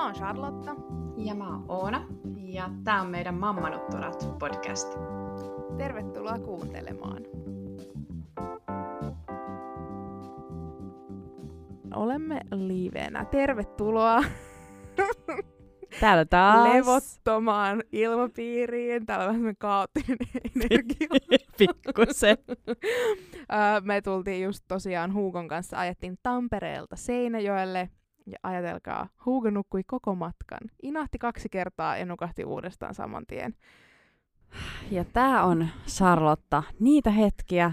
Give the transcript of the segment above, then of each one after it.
Mä oon Charlotta. Ja mä oon Oona. Ja tää on meidän Mammanutturat podcast. Tervetuloa kuuntelemaan. Olemme livenä. Tervetuloa Täällä taas. levottomaan ilmapiiriin. Täällä on vähän kaoottinen energia. Pikkusen. Me tultiin just tosiaan Huukon kanssa, ajettiin Tampereelta Seinäjoelle. Ja ajatelkaa, Huuko nukkui koko matkan. Inahti kaksi kertaa ja nukahti uudestaan saman tien. Ja tää on, Charlotta, niitä hetkiä,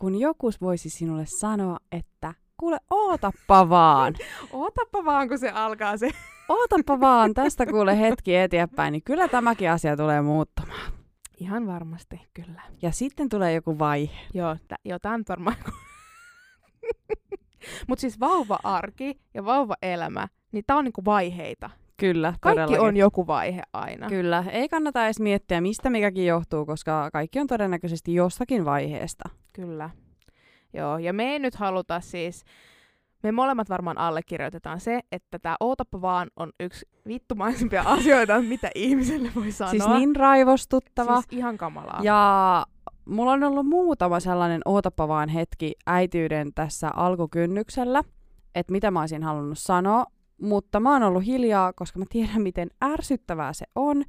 kun joku voisi sinulle sanoa, että kuule, ootappa vaan. Ootappa vaan, kun se alkaa se. Ootappa vaan, tästä kuule hetki eteenpäin, niin kyllä tämäkin asia tulee muuttumaan. Ihan varmasti, kyllä. Ja sitten tulee joku vaihe. Joo, t- joo tää on varmaan... Mutta siis vauva-arki ja vauva-elämä, niin tää on niinku vaiheita. Kyllä, Kaikki todellakin. on joku vaihe aina. Kyllä, ei kannata edes miettiä, mistä mikäkin johtuu, koska kaikki on todennäköisesti jostakin vaiheesta. Kyllä. Joo, ja me ei nyt haluta siis... Me molemmat varmaan allekirjoitetaan se, että tämä ootappa vaan on yksi vittumaisimpia asioita, mitä ihmiselle voi sanoa. Siis niin raivostuttava. Siis ihan kamalaa. Ja mulla on ollut muutama sellainen ootappa vaan hetki äitiyden tässä alkukynnyksellä, että mitä mä olisin halunnut sanoa, mutta mä oon ollut hiljaa, koska mä tiedän, miten ärsyttävää se on.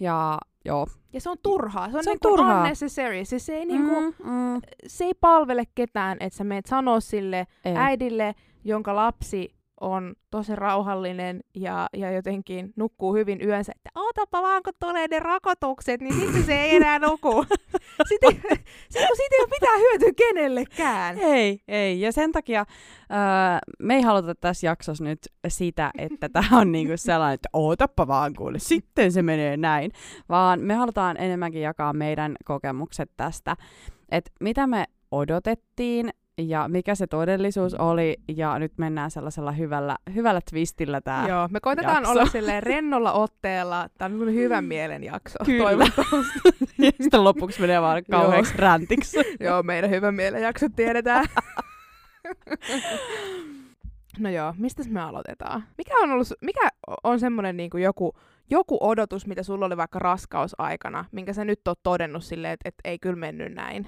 Ja joo. ja se on turhaa. Se on, Se on niinku turhaa. unnecessary. Siis se, ei niinku, mm, mm, se ei palvele ketään, että sä meet sanoa sille ei. äidille, jonka lapsi on tosi rauhallinen ja, ja jotenkin nukkuu hyvin yönsä, että ootapa vaan, kun tulee ne rakotukset, niin sitten se ei enää nuku. sitten, sitten kun siitä ei ole mitään hyötyä kenellekään. Ei, ei. Ja sen takia öö, me ei haluta tässä jaksossa nyt sitä, että tämä on niinku sellainen, että ootappa vaan kuule, sitten se menee näin. Vaan me halutaan enemmänkin jakaa meidän kokemukset tästä, että mitä me odotettiin ja mikä se todellisuus oli. Ja nyt mennään sellaisella hyvällä, hyvällä twistillä tää. Joo, me koitetaan jakso. olla silleen rennolla otteella. Tämä on hyvän mielen jakso. Kyllä. toivottavasti. Ja sitten lopuksi menee vaan kauheaksi räntiksi. Joo, meidän hyvän mielen jaksot tiedetään. no joo, mistä me aloitetaan? Mikä on, ollut, mikä on semmoinen niin kuin joku, joku odotus, mitä sulla oli vaikka raskausaikana, minkä sä nyt oot todennut silleen, että, että ei kyllä mennyt näin?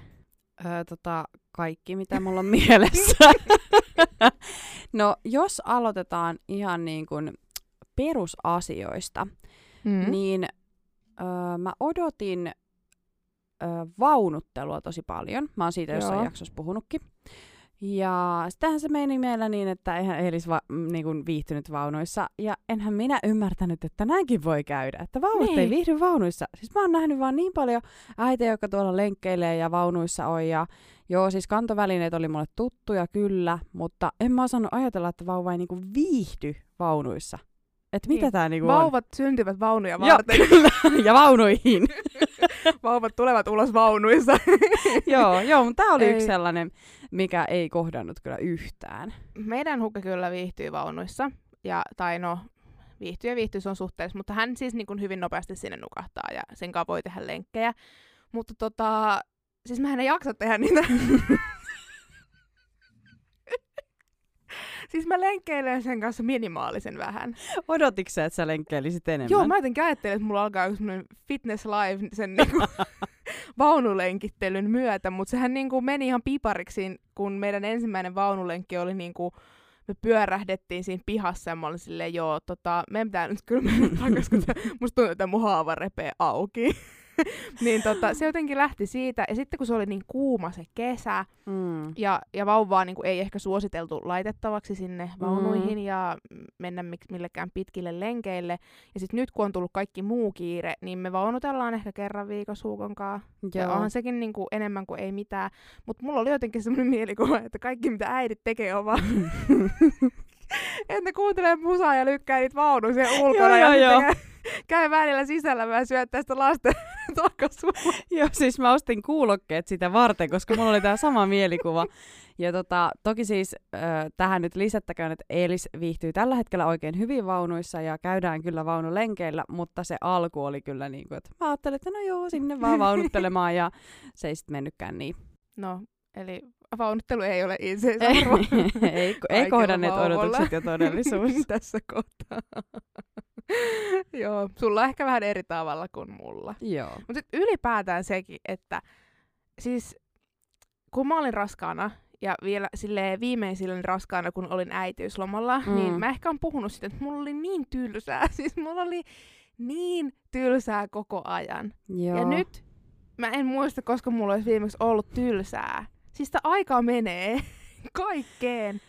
Öö, tota, kaikki, mitä mulla on mielessä. no, jos aloitetaan ihan niin kuin perusasioista, Mm. niin öö, mä odotin öö, vaunuttelua tosi paljon. Mä oon siitä jossain Joo. jaksossa puhunutkin. Ja sitähän se meni meillä niin, että eihän Elis va- m, niin kuin viihtynyt vaunuissa. Ja enhän minä ymmärtänyt, että näinkin voi käydä. Että vauvat Niin. ei viihdy vaunuissa. Siis mä oon nähnyt vaan niin paljon äitejä, jotka tuolla lenkkeilee ja vaunuissa on. Ja joo, siis kantovälineet oli mulle tuttuja kyllä, mutta en mä osannut ajatella, että vauva ei niinku viihdy vaunuissa. Että mitä Niin. tää niinku on? Vauvat syntyvät vaunuja Joo, varten. kyllä. ja vaunuihin. Vauvat tulevat ulos vaunuissa. joo, joo, mutta tämä oli Ei. yksi sellainen, mikä ei kohdannut kyllä yhtään. Meidän hukka kyllä viihtyy vaunuissa. Ja, tai no, viihtyy ja viihtyy se on suhteessa, mutta hän siis niin kuin hyvin nopeasti sinne nukahtaa ja sen kanssa voi tehdä lenkkejä. Mutta tota, siis mä en jaksa tehdä niitä. Siis mä lenkkeilen sen kanssa minimaalisen vähän. Odotitko sä, että sä lenkkeilisit enemmän? Joo, mä jotenkin ajattelin, että mulla alkaa semmoinen fitness live sen niinku vaunulenkittelyn myötä, mutta sehän niinku meni ihan pipariksi, kun meidän ensimmäinen vaunulenkki oli niinku, me pyörähdettiin siinä pihassa ja mä olin silleen, joo, tota, meidän pitää nyt kyllä mennä takaisin, kun musta tuntuu, että mun haava repee auki. niin tota, se jotenkin lähti siitä, ja sitten kun se oli niin kuuma se kesä, Mm. ja, ja vauvaa niin kuin ei ehkä suositeltu laitettavaksi sinne vaunuihin ja mennä mik- millekään pitkille lenkeille. Ja sitten nyt kun on tullut kaikki muu kiire, niin me vaunutellaan ehkä kerran viikossa Huukon kanssa. Ja onhan sekin niin kuin enemmän kuin ei mitään. Mutta mulla oli jotenkin semmoinen mielikuva, että kaikki mitä äidit tekee on vaan, että ne kuuntelee musaa ja lykkää niitä vaunuja siellä ulkona. Joo, ja joo, käy, välillä sisällä vähän syöttää sitä lasten. Joo, siis mä ostin kuulokkeet sitä varten, koska mulla oli tämä sama mielikuva. Ja tota, toki siis äh, tähän nyt lisättäköön, että Eelis viihtyy tällä hetkellä oikein hyvin vaunuissa ja käydään kyllä vaunulenkeillä, mutta se alku oli kyllä niin kuin, että mä ajattelin, että no joo, sinne vaan vaunuttelemaan ja se ei sitten mennytkään niin. No, eli vaunuttelu ei ole itseisarvo. ei, ei Kaikella kohdanneet odotukset ja todellisuus. Tässä kohtaa. Joo, sulla on ehkä vähän eri tavalla kuin mulla. Joo. Mutta ylipäätään sekin, että siis kun mä olin raskaana, ja vielä sille viimeisillä raskaana, kun olin äitiyslomalla, Mm. niin mä ehkä on puhunut sitä, että mulla oli niin tylsää. Siis mulla oli niin tylsää koko ajan. Joo. Ja nyt mä en muista, koska mulla olisi viimeksi ollut tylsää. Siis sitä aikaa menee kaikkeen.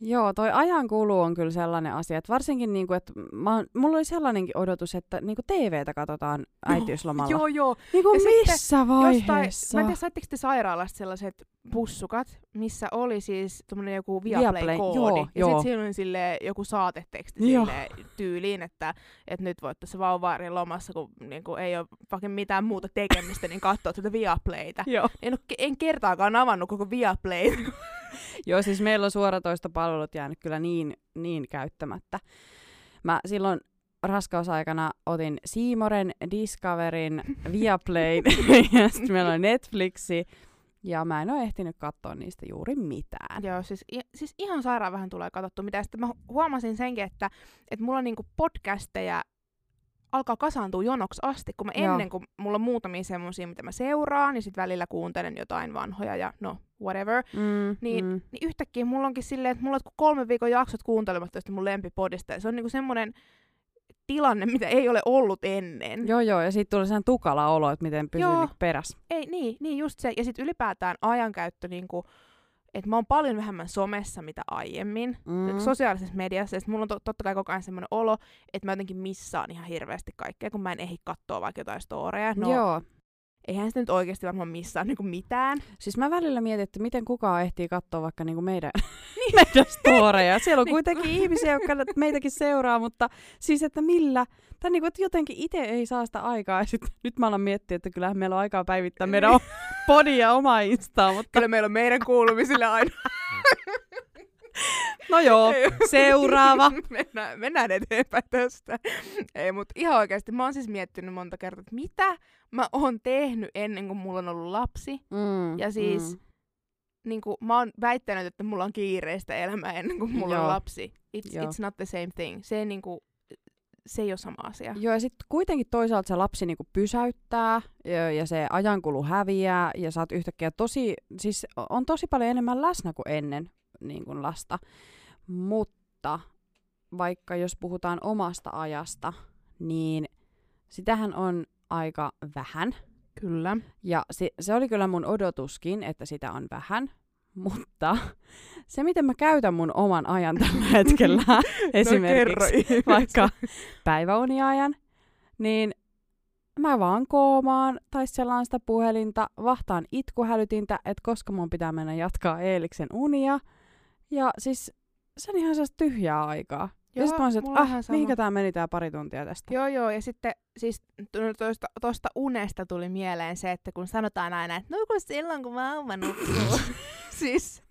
Joo, toi ajankulu on kyllä sellainen asia, että varsinkin niinku, että mä, mulla oli sellainenkin odotus, että niinku TVtä katsotaan äitiyslomalla. Joo, joo. Niinku Ja sitten missä Jostain, vaiheessa? mä en tiedä, saitteko te sairaalasta sellaiset pussukat, missä oli siis tämmönen joku Viaplay, Viaplay-koodi. joo, ja joo. sitten siinä oli silleen joku saateteksti Joo. silleen tyyliin, että, että nyt voit tässä vauvaarin lomassa, kun niinku, ei ole vaikka mitään muuta tekemistä, niin katsoa tätä Viaplayta. Joo. En, ole, en kertaakaan avannut koko Viaplayta. Joo, siis meillä on suoratoistopalvelut jäänyt kyllä niin, niin käyttämättä. Mä silloin raskausaikana otin Siimoren, Discoverin, Viaplayn ja sitten meillä on Netflixi. Ja mä en ole ehtinyt katsoa niistä juuri mitään. Joo, siis, i- siis ihan sairaan vähän tulee katsottua mitä. Sitten mä hu- huomasin senkin, että, että mulla niinku podcasteja alkaa kasaantua jonoksi asti, kun mä Joo. ennen kuin mulla on muutamia semmosia, mitä mä seuraan, niin sitten välillä kuuntelen jotain vanhoja ja no, whatever. Mm, Niin, mm. niin yhtäkkiä mulla onkin silleen, että mulla on kolme viikon jaksot kuuntelematta tästä mun lempipodista. Ja se on niinku semmoinen tilanne, mitä ei ole ollut ennen. Joo, joo, ja siitä tuli sen tukala olo, että miten pysyy Joo. niinku perässä. Ei, niin, niin just se. Ja sitten ylipäätään ajankäyttö, niinku, että mä oon paljon vähemmän somessa mitä aiemmin. Mm. sosiaalisessa mediassa, ja mulla on to- totta kai koko ajan semmoinen olo, että mä jotenkin missaan ihan hirveästi kaikkea, kun mä en ehdi katsoa vaikka jotain storeja. No, Joo. Eihän sitä nyt oikeasti varmaan missään niinku mitään. Siis mä välillä mietin, että miten kukaan ehtii katsoa vaikka niinku meidän, meidän storeja. Siellä on Niin. kuitenkin ihmisiä, jotka meitäkin seuraa, mutta siis että millä, tai niinku, että jotenkin itse ei saa sitä aikaa. Ja sit, nyt mä alan miettiä, että kyllähän meillä on aikaa päivittää meidän o- podi ja oma Instaa, mutta Kyllä meillä on meidän kuulumisille aina. No joo, seuraava. mennään, mennään eteenpäin tästä. Ei, mutta ihan oikeasti mä oon siis miettinyt monta kertaa, että mitä mä oon tehnyt ennen kuin mulla on ollut lapsi. Mm, Ja siis mm. niin kuin, mä oon väittänyt, että mulla on kiireistä elämää ennen kuin mulla Joo. on lapsi. It's, Joo. it's not the same thing. Se, ei, niin kuin, se ei ole sama asia. Joo, ja sitten kuitenkin toisaalta se lapsi niinku pysäyttää ja, ja se ajankulu häviää ja sä oot yhtäkkiä tosi, siis on tosi paljon enemmän läsnä kuin ennen niin kuin lasta. Mutta vaikka jos puhutaan omasta ajasta, niin sitähän on aika vähän. Kyllä. Ja se, se oli kyllä mun odotuskin, että sitä on vähän. Mutta se, miten mä käytän mun oman ajan tällä hetkellä, esimerkiksi no, vaikka päiväuniajan, niin mä vaan koomaan tai selaan sitä puhelinta, vahtaan itkuhälytintä, että koska mun pitää mennä jatkaa Eeliksen unia. Ja siis se on ihan sellaista tyhjää aikaa. ja Joo, sitten mä mulla että ah, mihinkä tää meni tää pari tuntia tästä. Joo, joo, ja sitten siis tuosta, tuosta unesta tuli mieleen se, että kun sanotaan aina, että nuku silloin, kun vauva nukkuu. siis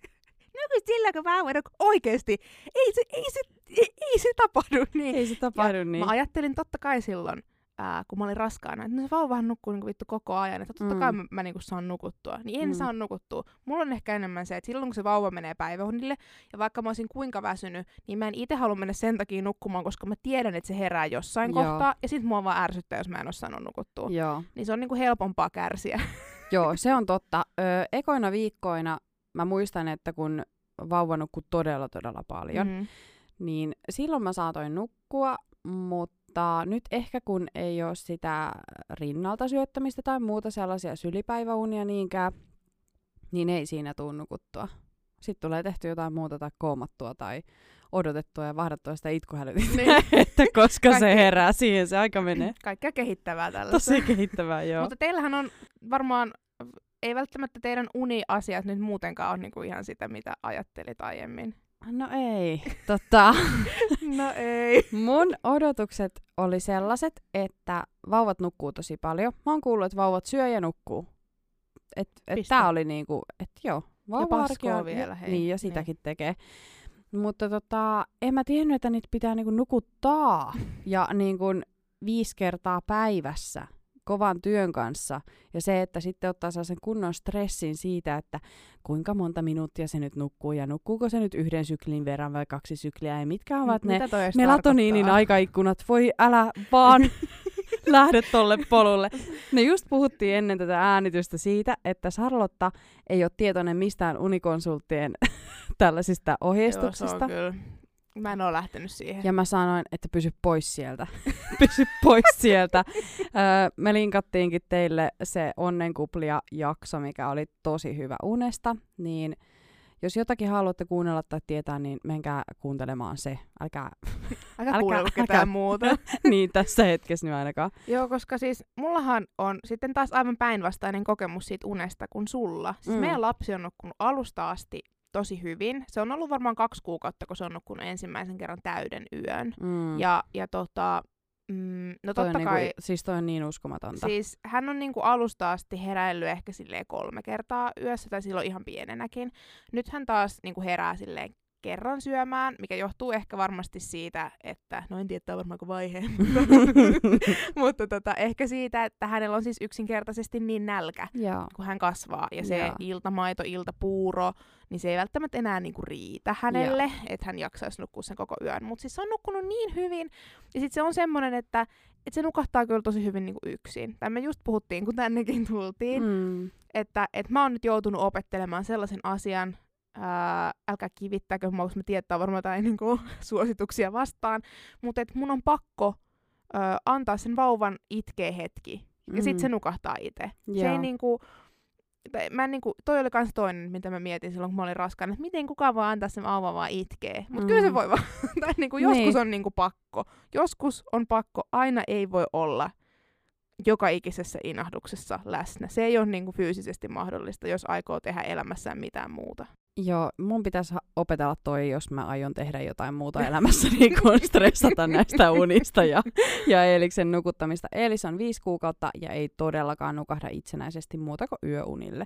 nuku silloin, kun vauva nukkuu. Oikeesti, ei se, ei se, ei, ei se tapahdu niin. Ei se tapahdu niin. Mä ajattelin totta kai silloin, ää, kun mä olin raskaana, että no se vauvahan nukkuu niinku vittu koko ajan, että totta Mm. kai mä, mä niinku saan nukuttua. Niin en Mm. saa nukuttua. Mulla on ehkä enemmän se, että silloin kun se vauva menee päiväunille, ja vaikka mä olisin kuinka väsynyt, niin mä en itse halua mennä sen takia nukkumaan, koska mä tiedän, että se herää jossain Joo. kohtaa, ja sit mua vaan ärsyttää, jos mä en oo saanut nukuttua. Joo. Niin se on niinku helpompaa kärsiä. Joo, se on totta. Ö, ekoina viikkoina mä muistan, että kun vauva nukkui todella todella paljon, Mm. niin silloin mä saatoin nukkua, mutta nyt ehkä kun ei ole sitä rinnalta syöttämistä tai muuta sellaisia sylipäiväunia niinkään, niin ei siinä tuu nukuttua. Sitten tulee tehty jotain muuta tai koomattua tai odotettua ja vahdattua sitä itkuhälytintä, Niin. että koska se Kaikki- herää, siihen se aika menee. Kaikkea kehittävää tällaista. Tosi kehittävää, joo. Mutta teillähän on varmaan, ei välttämättä teidän uniasiat nyt muutenkaan ole niinku ihan sitä, mitä ajattelit aiemmin. No ei. Tota, No ei. mun odotukset oli sellaiset, että vauvat nukkuu tosi paljon. Mä oon kuullut, että vauvat syö ja nukkuu. Et, et Piste. tää oli niinku, että joo, vauva paskoo vielä, hei. Niin, ja sitäkin tekee. Mutta tota, en mä tiennyt, että niitä pitää niinku nukuttaa ja niinku viisi kertaa päivässä. Kovan työn kanssa. Ja se, että sitten ottaa sen kunnon stressin siitä, että kuinka monta minuuttia se nyt nukkuu ja nukkuuko se nyt yhden syklin verran vai kaksi sykliä ja mitkä ovat ne toi edes melatoniinin tarkoittaa? aikaikkunat. Voi älä vaan lähde tolle polulle. Me just puhuttiin ennen tätä äänitystä siitä, että Sarlotta ei ole tietoinen mistään unikonsulttien tällaisista Joo, ohjeistuksista. kyllä. Mä en oo lähtenyt siihen. Ja mä sanoin, että pysy pois sieltä. pysy pois sieltä. Öö, me linkattiinkin teille se onnenkuplia jakso, mikä oli tosi hyvä unesta. Niin jos jotakin haluatte kuunnella tai tietää, niin menkää kuuntelemaan se. Älkää älkää- kuunnella älkää- ketään muuta. niin tässä hetkessä nyt ainakaan. Joo, koska siis mullahan on sitten taas aivan päinvastainen kokemus siitä unesta kuin sulla. Siis mm. meidän lapsi on nukkunut alusta asti tosi hyvin. Se on ollut varmaan kaksi kuukautta, kun se on nukkunut ensimmäisen kerran täyden yön. Mm. Ja, ja tota, mm, no toi totta niinku, kai, siis toi on niin uskomatonta. siis hän on niinku alusta asti heräillyt ehkä silleen kolme kertaa yössä, tai silloin ihan pienenäkin. Nyt hän taas niinku herää silleen kerran syömään, mikä johtuu ehkä varmasti siitä, että, no en tiedä, tämä on varmaan kuin vaihe, mutta, tota, ehkä siitä, että hänellä on siis yksinkertaisesti niin nälkä, Joo. kun hän kasvaa, ja se Joo. iltamaito, iltapuuro, niin se ei välttämättä enää niinku riitä hänelle, että hän jaksaisi nukkua sen koko yön. Mutta siis se on nukkunut niin hyvin, ja sitten se on semmoinen, että, että se nukahtaa kyllä tosi hyvin niinku yksin. Tai me just puhuttiin, kun tännekin tultiin, Mm. että, että mä oon nyt joutunut opettelemaan sellaisen asian, ää, älkää kivittäkö mua, koska mä tietää varmaan jotain niin kuin, suosituksia vastaan, mutta että mun on pakko ää, antaa sen vauvan itkeä hetki, ja sitten se nukahtaa itse. Se ei Mm. Niinku, tai mä en niinku, toi oli kans toinen, mitä mä mietin silloin, kun mä olin raskaana, että miten kukaan voi antaa sen vauvan vaan itkee. Mutta mm. kyllä se Mm. voi vaan. tai niinku, joskus Niin. on niinku pakko. Joskus on pakko, aina ei voi olla joka ikisessä inahduksessa läsnä. Se ei ole niinku fyysisesti mahdollista, jos aikoo tehdä elämässään mitään muuta. Joo, mun pitäisi opetella toi, jos mä aion tehdä jotain muuta elämässä, niin kuin stressata näistä unista ja, ja Eeliksen nukuttamista. Eelis on viisi kuukautta ja ei todellakaan nukahda itsenäisesti muuta kuin yöunille.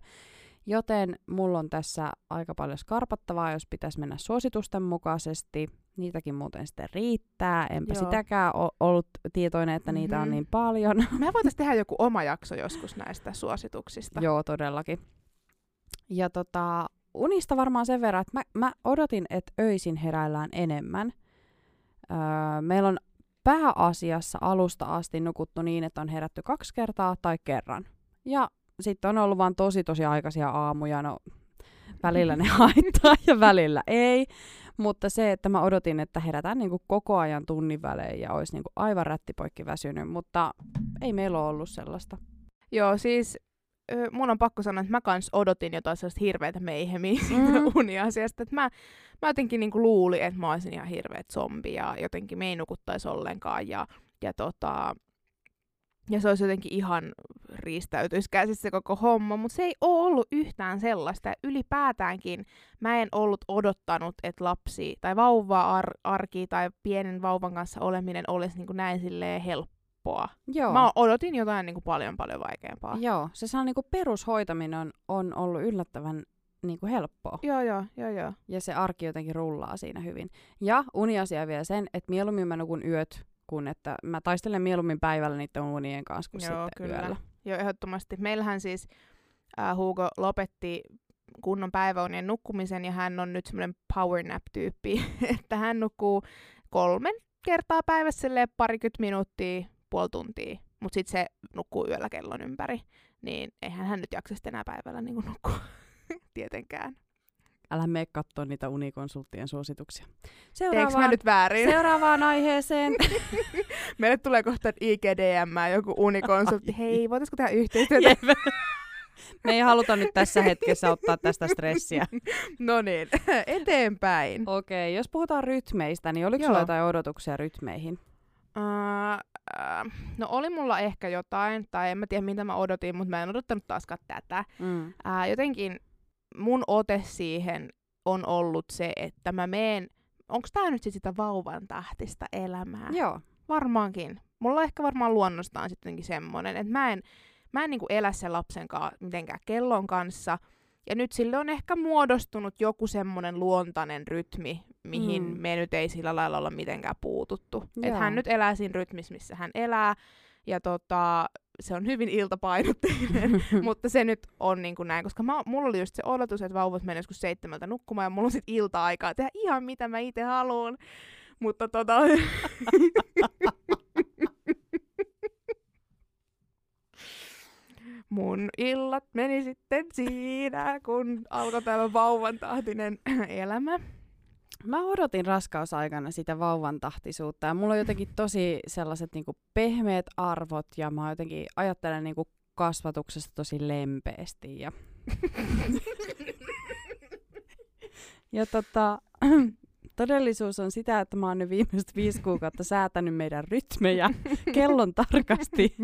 Joten mulla on tässä aika paljon skarpattavaa, jos pitäisi mennä suositusten mukaisesti. Niitäkin muuten sitten riittää. Enpä Joo. sitäkään o- ollut tietoinen, että niitä on Mhm. niin paljon. Me voitaisiin tehdä joku oma jakso joskus näistä suosituksista. Joo, todellakin. Ja tota, unista varmaan sen verran, että mä, mä odotin, että öisin heräillään enemmän. Öö, meillä on pääasiassa alusta asti nukuttu niin, että on herätty kaksi kertaa tai kerran. Ja sitten on ollut vaan tosi tosi aikaisia aamuja, no välillä ne haittaa ja välillä ei. Mutta se, että mä odotin, että herätään niinku koko ajan tunnin välein ja olisi niinku aivan rättipoikki väsynyt, mutta ei meillä ole ollut sellaista. Joo, siis mun on pakko sanoa, että mä kans odotin jotain sellaista hirveätä meihemiä siitä Mm. mm. uniasiasta. Että mä, mä jotenkin niinku luulin, että mä olisin ihan hirveä zombi ja jotenkin me ei nukuttaisi ollenkaan. Ja, ja, tota, ja se olisi jotenkin ihan riistäytyisi käsissä se koko homma, mutta se ei ole ollut yhtään sellaista. Ja ylipäätäänkin mä en ollut odottanut, että lapsi tai vauva ar- arki tai pienen vauvan kanssa oleminen olisi niin kuin näin silleen helppoa. Joo. Mä odotin jotain niin kuin paljon paljon vaikeampaa. Joo, se saa niinku perushoitaminen on, on ollut yllättävän niinku helppoa. Joo, joo, joo, joo. Ja se arki jotenkin rullaa siinä hyvin. Ja uniasia vielä sen, että mieluummin mä nukun yöt, kun että mä taistelen mieluummin päivällä niiden unien kanssa kuin Joo, sitten kyllä. yöllä. Joo, ehdottomasti. Meillähän siis äh, Hugo lopetti kunnon päiväunien nukkumisen ja hän on nyt semmoinen power nap-tyyppi, että hän nukkuu kolmen kertaa päivässä parikymmentä minuuttia, puoli tuntia, mutta sitten se nukkuu yöllä kellon ympäri. Niin eihän hän nyt jaksa enää päivällä niin nukkua tietenkään. Älä mene katsoa niitä unikonsulttien suosituksia. Teekö mä Seuraavaan, nyt väärin? seuraavaan aiheeseen. Meille tulee kohta IGDM, joku unikonsultti. Hei, voitaisiko tehdä yhteistyötä? Jep. Me ei haluta nyt tässä hetkessä ottaa tästä stressiä. No niin, eteenpäin. Okei, jos puhutaan rytmeistä, niin oliko Joo. sulla jotain odotuksia rytmeihin? No oli mulla ehkä jotain, tai en mä tiedä mitä mä odotin, mutta mä en odottanut taaskaan tätä. Mm. Uh, jotenkin mun ote siihen on ollut se, että mä meen, onko tää nyt sit sitä vauvan tahtista elämää? Joo. Varmaankin. Mulla on ehkä varmaan luonnostaan sittenkin semmonen, että mä en, mä en niinku elä sen lapsen kanssa mitenkään kellon kanssa. Ja nyt sille on ehkä muodostunut joku semmonen luontainen rytmi, mihin Mm. me nyt ei sillä lailla olla mitenkään puututtu. Et Joo. hän nyt elää siinä rytmissä, missä hän elää. Ja tota, se on hyvin iltapainotteinen, mutta se nyt on niin kuin näin, koska mä, mulla oli just se odotus, että vauvat menee joskus seitsemältä nukkumaan ja mulla on sitten ilta-aikaa tehdä ihan mitä mä itse haluan. Mutta tota... Mun illat meni sitten siinä, kun alkoi tämä vauvan tahtinen elämä. Mä odotin raskausaikana sitä vauvan tahtisuutta ja mulla on jotenkin tosi sellaiset niinku pehmeät arvot ja mä jotenkin ajattelen niinku kasvatuksesta tosi lempeästi. Ja, ja tota, todellisuus on sitä, että mä oon nyt viimeiset viisi kuukautta säätänyt meidän rytmejä kellon tarkasti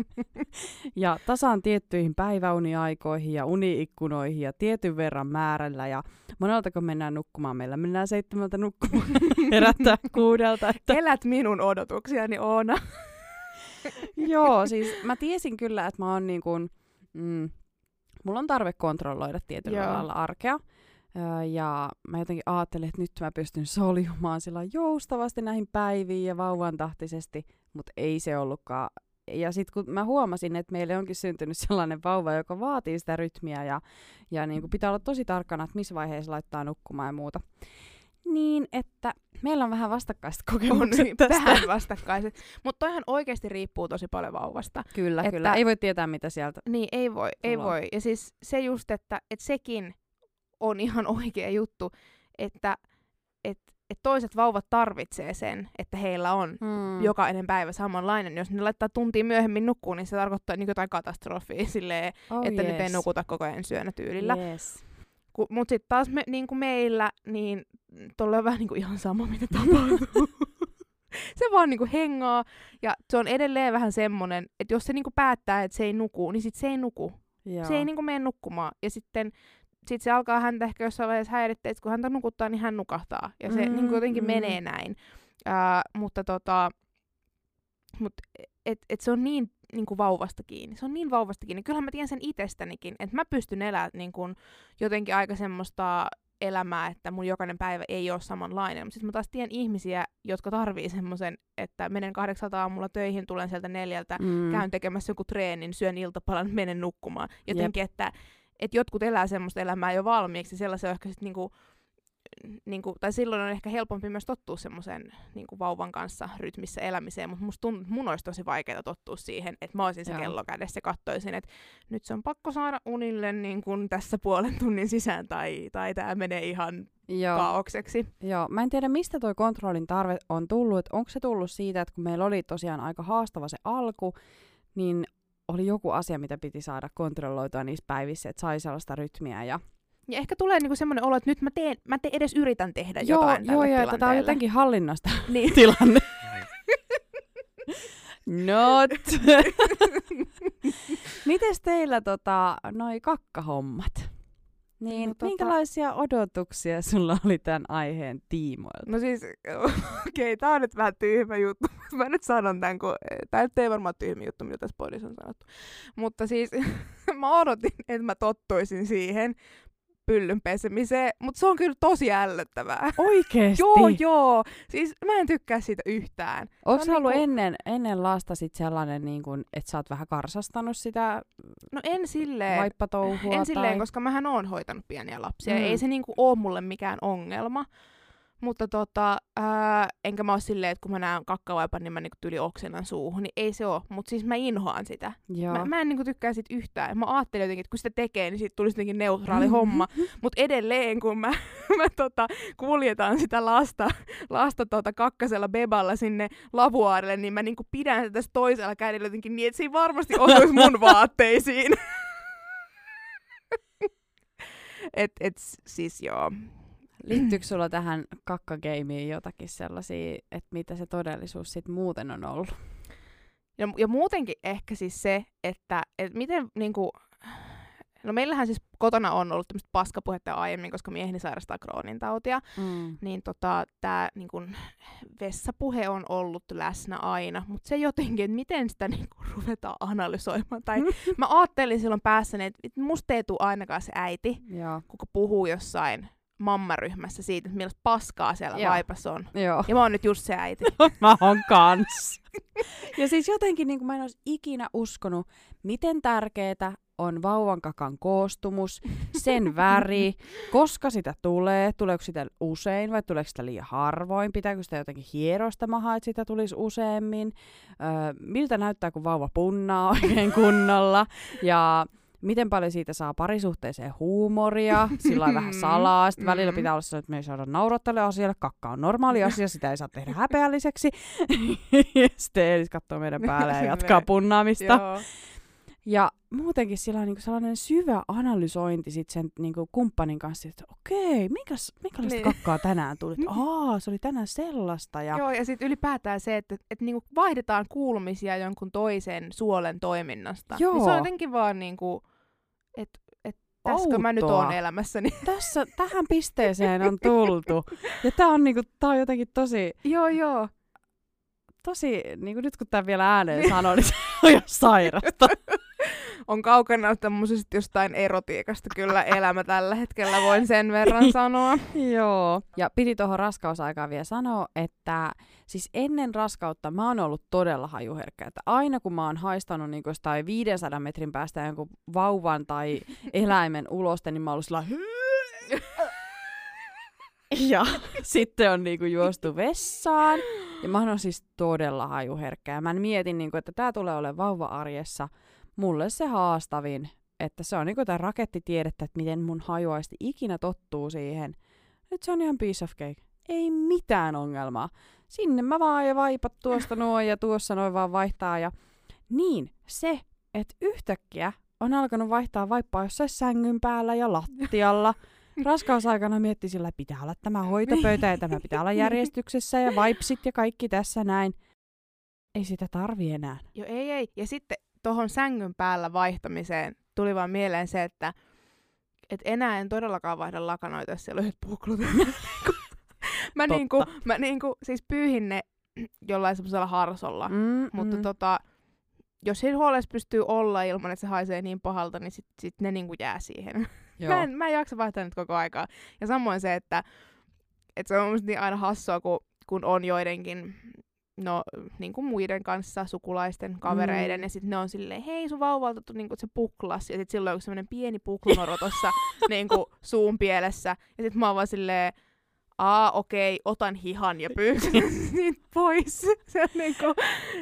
ja tasaan tiettyihin päiväuniaikoihin ja uniikkunoihin ja tietyn verran määrällä ja monelta kun mennään nukkumaan, meillä mennään seitsemältä nukkumaan, herättää kuudelta. Että... Elät minun odotuksiani, Oona. Joo, siis mä tiesin kyllä, että mä oon niin kuin, mm, mulla on tarve kontrolloida tietyllä Joo. lailla arkea. Ja mä jotenkin ajattelin, että nyt mä pystyn soljumaan sillä joustavasti näihin päiviin ja vauvan tahtisesti, mutta ei se ollutkaan. Ja sitten kun mä huomasin, että meille onkin syntynyt sellainen vauva, joka vaatii sitä rytmiä ja, ja niin kuin pitää olla tosi tarkkana, että missä vaiheessa laittaa nukkumaan ja muuta. Niin, että meillä on vähän vastakkaiset kokemukset niin, tästä. Vähän vastakkaiset. Mutta toihan oikeasti riippuu tosi paljon vauvasta. Kyllä, että, kyllä. Ei voi tietää, mitä sieltä Niin, ei voi, ei voi. Ja siis se just, että, että sekin on ihan oikea juttu, että et, et toiset vauvat tarvitsee sen, että heillä on mm. jokainen päivä samanlainen. Jos ne laittaa tuntia myöhemmin nukkuun, niin se tarkoittaa niin jotain katastrofia, silleen, oh, että yes. nyt ei nukuta koko ajan syönä tyylillä. Yes. Mutta sitten taas me, niin kuin meillä, niin tuolla on vähän niin kuin ihan sama, mitä tapahtuu. se vaan niinku hengaa, ja se on edelleen vähän semmonen, että jos se niinku päättää, että se ei nuku, niin sit se ei nuku. Joo. Se ei niinku mene nukkumaan. Ja sitten sit se alkaa häntä ehkä jossain vaiheessa häirittää, että kun häntä nukuttaa, niin hän nukahtaa. Ja se mm, niin jotenkin mm. menee näin. Uh, mutta tota, mut, et, et se on niin, niin kuin vauvasta kiinni. Se on niin vauvasta kiinni. Kyllähän mä tiedän sen itsestänikin, että mä pystyn elämään niin kuin jotenkin aika semmoista elämää, että mun jokainen päivä ei ole samanlainen. Mutta sitten mä taas tiedän ihmisiä, jotka tarvii semmoisen, että menen kahdeksalta aamulla töihin, tulen sieltä neljältä, mm. käyn tekemässä joku treenin, syön iltapalan, menen nukkumaan. Jotenkin, Jep. että että jotkut elää semmoista elämää jo valmiiksi, sellaisen on ehkä sit niinku, niinku, tai silloin on ehkä helpompi myös tottua semmoisen niinku vauvan kanssa rytmissä elämiseen, mutta musta tuntuu, että mun olisi tosi vaikeaa tottua siihen, että mä olisin se Joo. kello kädessä ja katsoisin, että nyt se on pakko saada unille niin kuin tässä puolen tunnin sisään, tai, tai tämä menee ihan Joo. kaokseksi. Joo, mä en tiedä mistä toi kontrollin tarve on tullut, että onko se tullut siitä, että kun meillä oli tosiaan aika haastava se alku, niin oli joku asia, mitä piti saada kontrolloitua niissä päivissä, että sai sellaista rytmiä ja ja ehkä tulee niinku semmoinen olo, että nyt mä, teen, mä te edes yritän tehdä joo, jotain Joo, joo, että tämä on jotenkin hallinnasta niin. tilanne. Not. Mites teillä tota, noi kakkahommat? Niin, no, tota... minkälaisia odotuksia sulla oli tämän aiheen tiimoilta? No siis, okei, okay, tää on nyt vähän tyhmä juttu. Mä nyt sanon tämän, kun tää nyt ei varmaan tyhmä juttu, mitä tässä podissa on sanottu. Mutta siis, mä odotin, että mä tottuisin siihen pyllyn pesemiseen, mutta se on kyllä tosi ällöttävää. Oikeesti? joo, joo. Siis mä en tykkää siitä yhtään. Onko se ollut niinku... ennen, ennen lasta sit sellainen, niin kun, että sä oot vähän karsastanut sitä No en silleen. Vaippatouhua? En silleen, tai... koska mähän oon hoitanut pieniä lapsia. Mm. Ei se niinku oo mulle mikään ongelma. Mutta tota, ää, enkä mä oo silleen, että kun mä näen kakkavaipan, niin mä niinku tyli oksennan suuhun, niin ei se oo. Mutta siis mä inhoan sitä. Joo. Mä, mä en niinku tykkää siitä yhtään. Mä ajattelin jotenkin, että kun sitä tekee, niin siitä tulisi jotenkin neutraali homma. Mutta edelleen, kun mä, mä tota, kuljetaan sitä lasta, lasta tota, kakkasella beballa sinne lavuaarille, niin mä niinku pidän sitä tässä toisella kädellä jotenkin niin, että se ei varmasti osuisi mun vaatteisiin. et, et, siis joo. Liittyykö sulla tähän kakkageimiin jotakin sellaisia, että mitä se todellisuus sitten muuten on ollut? Ja, ja muutenkin ehkä siis se, että, että miten niinku, No meillähän siis kotona on ollut tämmöistä paskapuhetta aiemmin, koska mieheni sairastaa Crohnin tautia. Mm. Niin tota, tämä niinku, vessapuhe on ollut läsnä aina. Mutta se jotenkin, että miten sitä niinku, ruvetaan analysoimaan. Tai mä ajattelin silloin päässäni, että musta ei tule ainakaan se äiti, kuka puhuu jossain mammaryhmässä siitä, että millaista paskaa siellä Joo. vaipas on. Joo. Ja mä oon nyt just se äiti. mä oon kans. ja siis jotenkin niin kuin mä en olisi ikinä uskonut, miten tärkeetä on vauvan kakan koostumus, sen väri, koska sitä tulee, tuleeko sitä usein vai tuleeko sitä liian harvoin, pitääkö sitä jotenkin hieroa sitä mahaa, että sitä tulisi useammin, öö, miltä näyttää, kun vauva punnaa oikein kunnolla, ja miten paljon siitä saa parisuhteeseen huumoria, sillä on vähän salaa, sitten välillä Mm. pitää olla se, että me ei saada naurattalle asialle, kakka on normaali asia, sitä ei saa tehdä häpeälliseksi. sitten Eelis katsoo meidän päälle ja jatkaa punnaamista. Joo. Ja muutenkin sillä on niinku sellainen syvä analysointi sit sen niinku kumppanin kanssa, että okei, minkäs, minkälaista Niin. kakkaa tänään tuli? Että Aa, se oli tänään sellaista. Ja, Joo, ja sitten ylipäätään se, että, että niinku vaihdetaan kuulumisia jonkun toisen suolen toiminnasta. Joo. Niin se on jotenkin vaan niinku, että et, tässäkö mä nyt oon elämässäni. Tässä, tähän pisteeseen on tultu. Ja tää on, niinku, tää on jotenkin tosi, joo, joo. tosi, niinku nyt kun tää vielä ääneen sanoo, niin se on jo sairasta. On kaukana tämmöisestä jostain erotiikasta kyllä elämä tällä hetkellä, voin sen verran sanoa. Joo. Ja piti tuohon raskausaikaan vielä sanoa, että siis ennen raskautta mä oon ollut todella hajuherkkä. Että aina kun mä oon haistanut niin jostain 500 metrin päästä jonkun vauvan tai eläimen uloste, niin mä oon ollut sillä ja sitten on niinku juostu vessaan. Ja mä oon siis todella hajuherkkä. Ja mä mietin, niinku, että tää tulee olemaan vauva-arjessa mulle se haastavin. Että se on niinku tää rakettitiedettä, että miten mun hajuaisti ikinä tottuu siihen. Nyt se on ihan piece of cake. Ei mitään ongelmaa. Sinne mä vaan ja vaipat tuosta noin ja tuossa noin vaan vaihtaa. Ja niin, se, että yhtäkkiä on alkanut vaihtaa vaippaa jossain sängyn päällä ja lattialla. Raskausaikana mietti sillä, että pitää olla tämä hoitopöytä ja tämä pitää olla järjestyksessä ja vaipsit ja kaikki tässä näin. Ei sitä tarvi enää. Joo, ei, ei. Ja sitten tuohon sängyn päällä vaihtamiseen tuli vaan mieleen se, että et enää en todellakaan vaihda lakanoita, jos siellä on yhdet puklot. mä, niinku, mä niinku, siis pyyhin ne jollain semmoisella harsolla. Mm, Mutta mm. tota, jos siinä huolessa pystyy olla ilman, että se haisee niin pahalta, niin sit, sit ne niinku jää siihen. Joo. Mä en, mä en jaksa vaihtaa nyt koko aikaa. Ja samoin se, että, että se on niin aina hassua, kun, kun on joidenkin no, niin kuin muiden kanssa, sukulaisten, kavereiden, Mm. ja sitten ne on silleen, hei sun vauvalta tuli niin kuin, se puklas, ja sitten silloin on semmoinen pieni puklunoro tuossa niin kuin, suun pielessä, ja sitten mä oon vaan silleen, aa okei, otan hihan ja pyyhkän siitä pois. Se on niin kuin,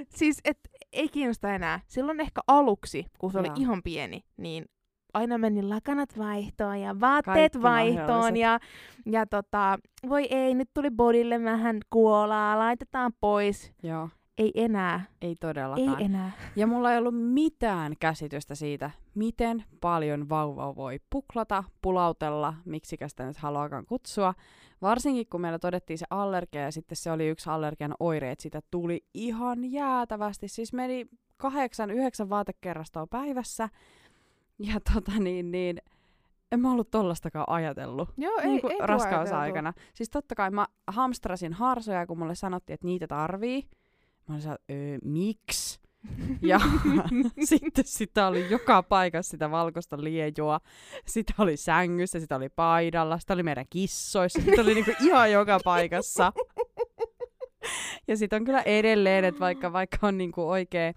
siis, et ei kiinnosta enää. Silloin ehkä aluksi, kun se oli Joo. ihan pieni, niin aina meni lakanat vaihtoon ja vaatteet Kaikki vaihtoon ja, ja tota, voi ei, nyt tuli bodille vähän kuolaa, laitetaan pois. Joo. Ei enää, Ei todellakaan. ei enää. Ja mulla ei ollut mitään käsitystä siitä, miten paljon vauva voi puklata, pulautella, miksikä sitä nyt haluakaan kutsua. Varsinkin kun meillä todettiin se allergia ja sitten se oli yksi allergian oire, että sitä tuli ihan jäätävästi. Siis meni kahdeksan, yhdeksän vaatekerrastoa päivässä. Ja tota niin, niin en mä ollut tollastakaan ajatellut Joo, ei, niin kuin ei raskausaikana. Siis totta kai mä hamstrasin harsoja, kun mulle sanottiin, että niitä tarvii. Mä olin sillä, öö, miksi? Ja sitten sitä oli joka paikassa sitä valkoista liejua. Sitä oli sängyssä, sitä oli paidalla, sitä oli meidän kissoissa, sitä oli niinku ihan joka paikassa. Ja sitten on kyllä edelleen, että vaikka, vaikka on niinku oikea,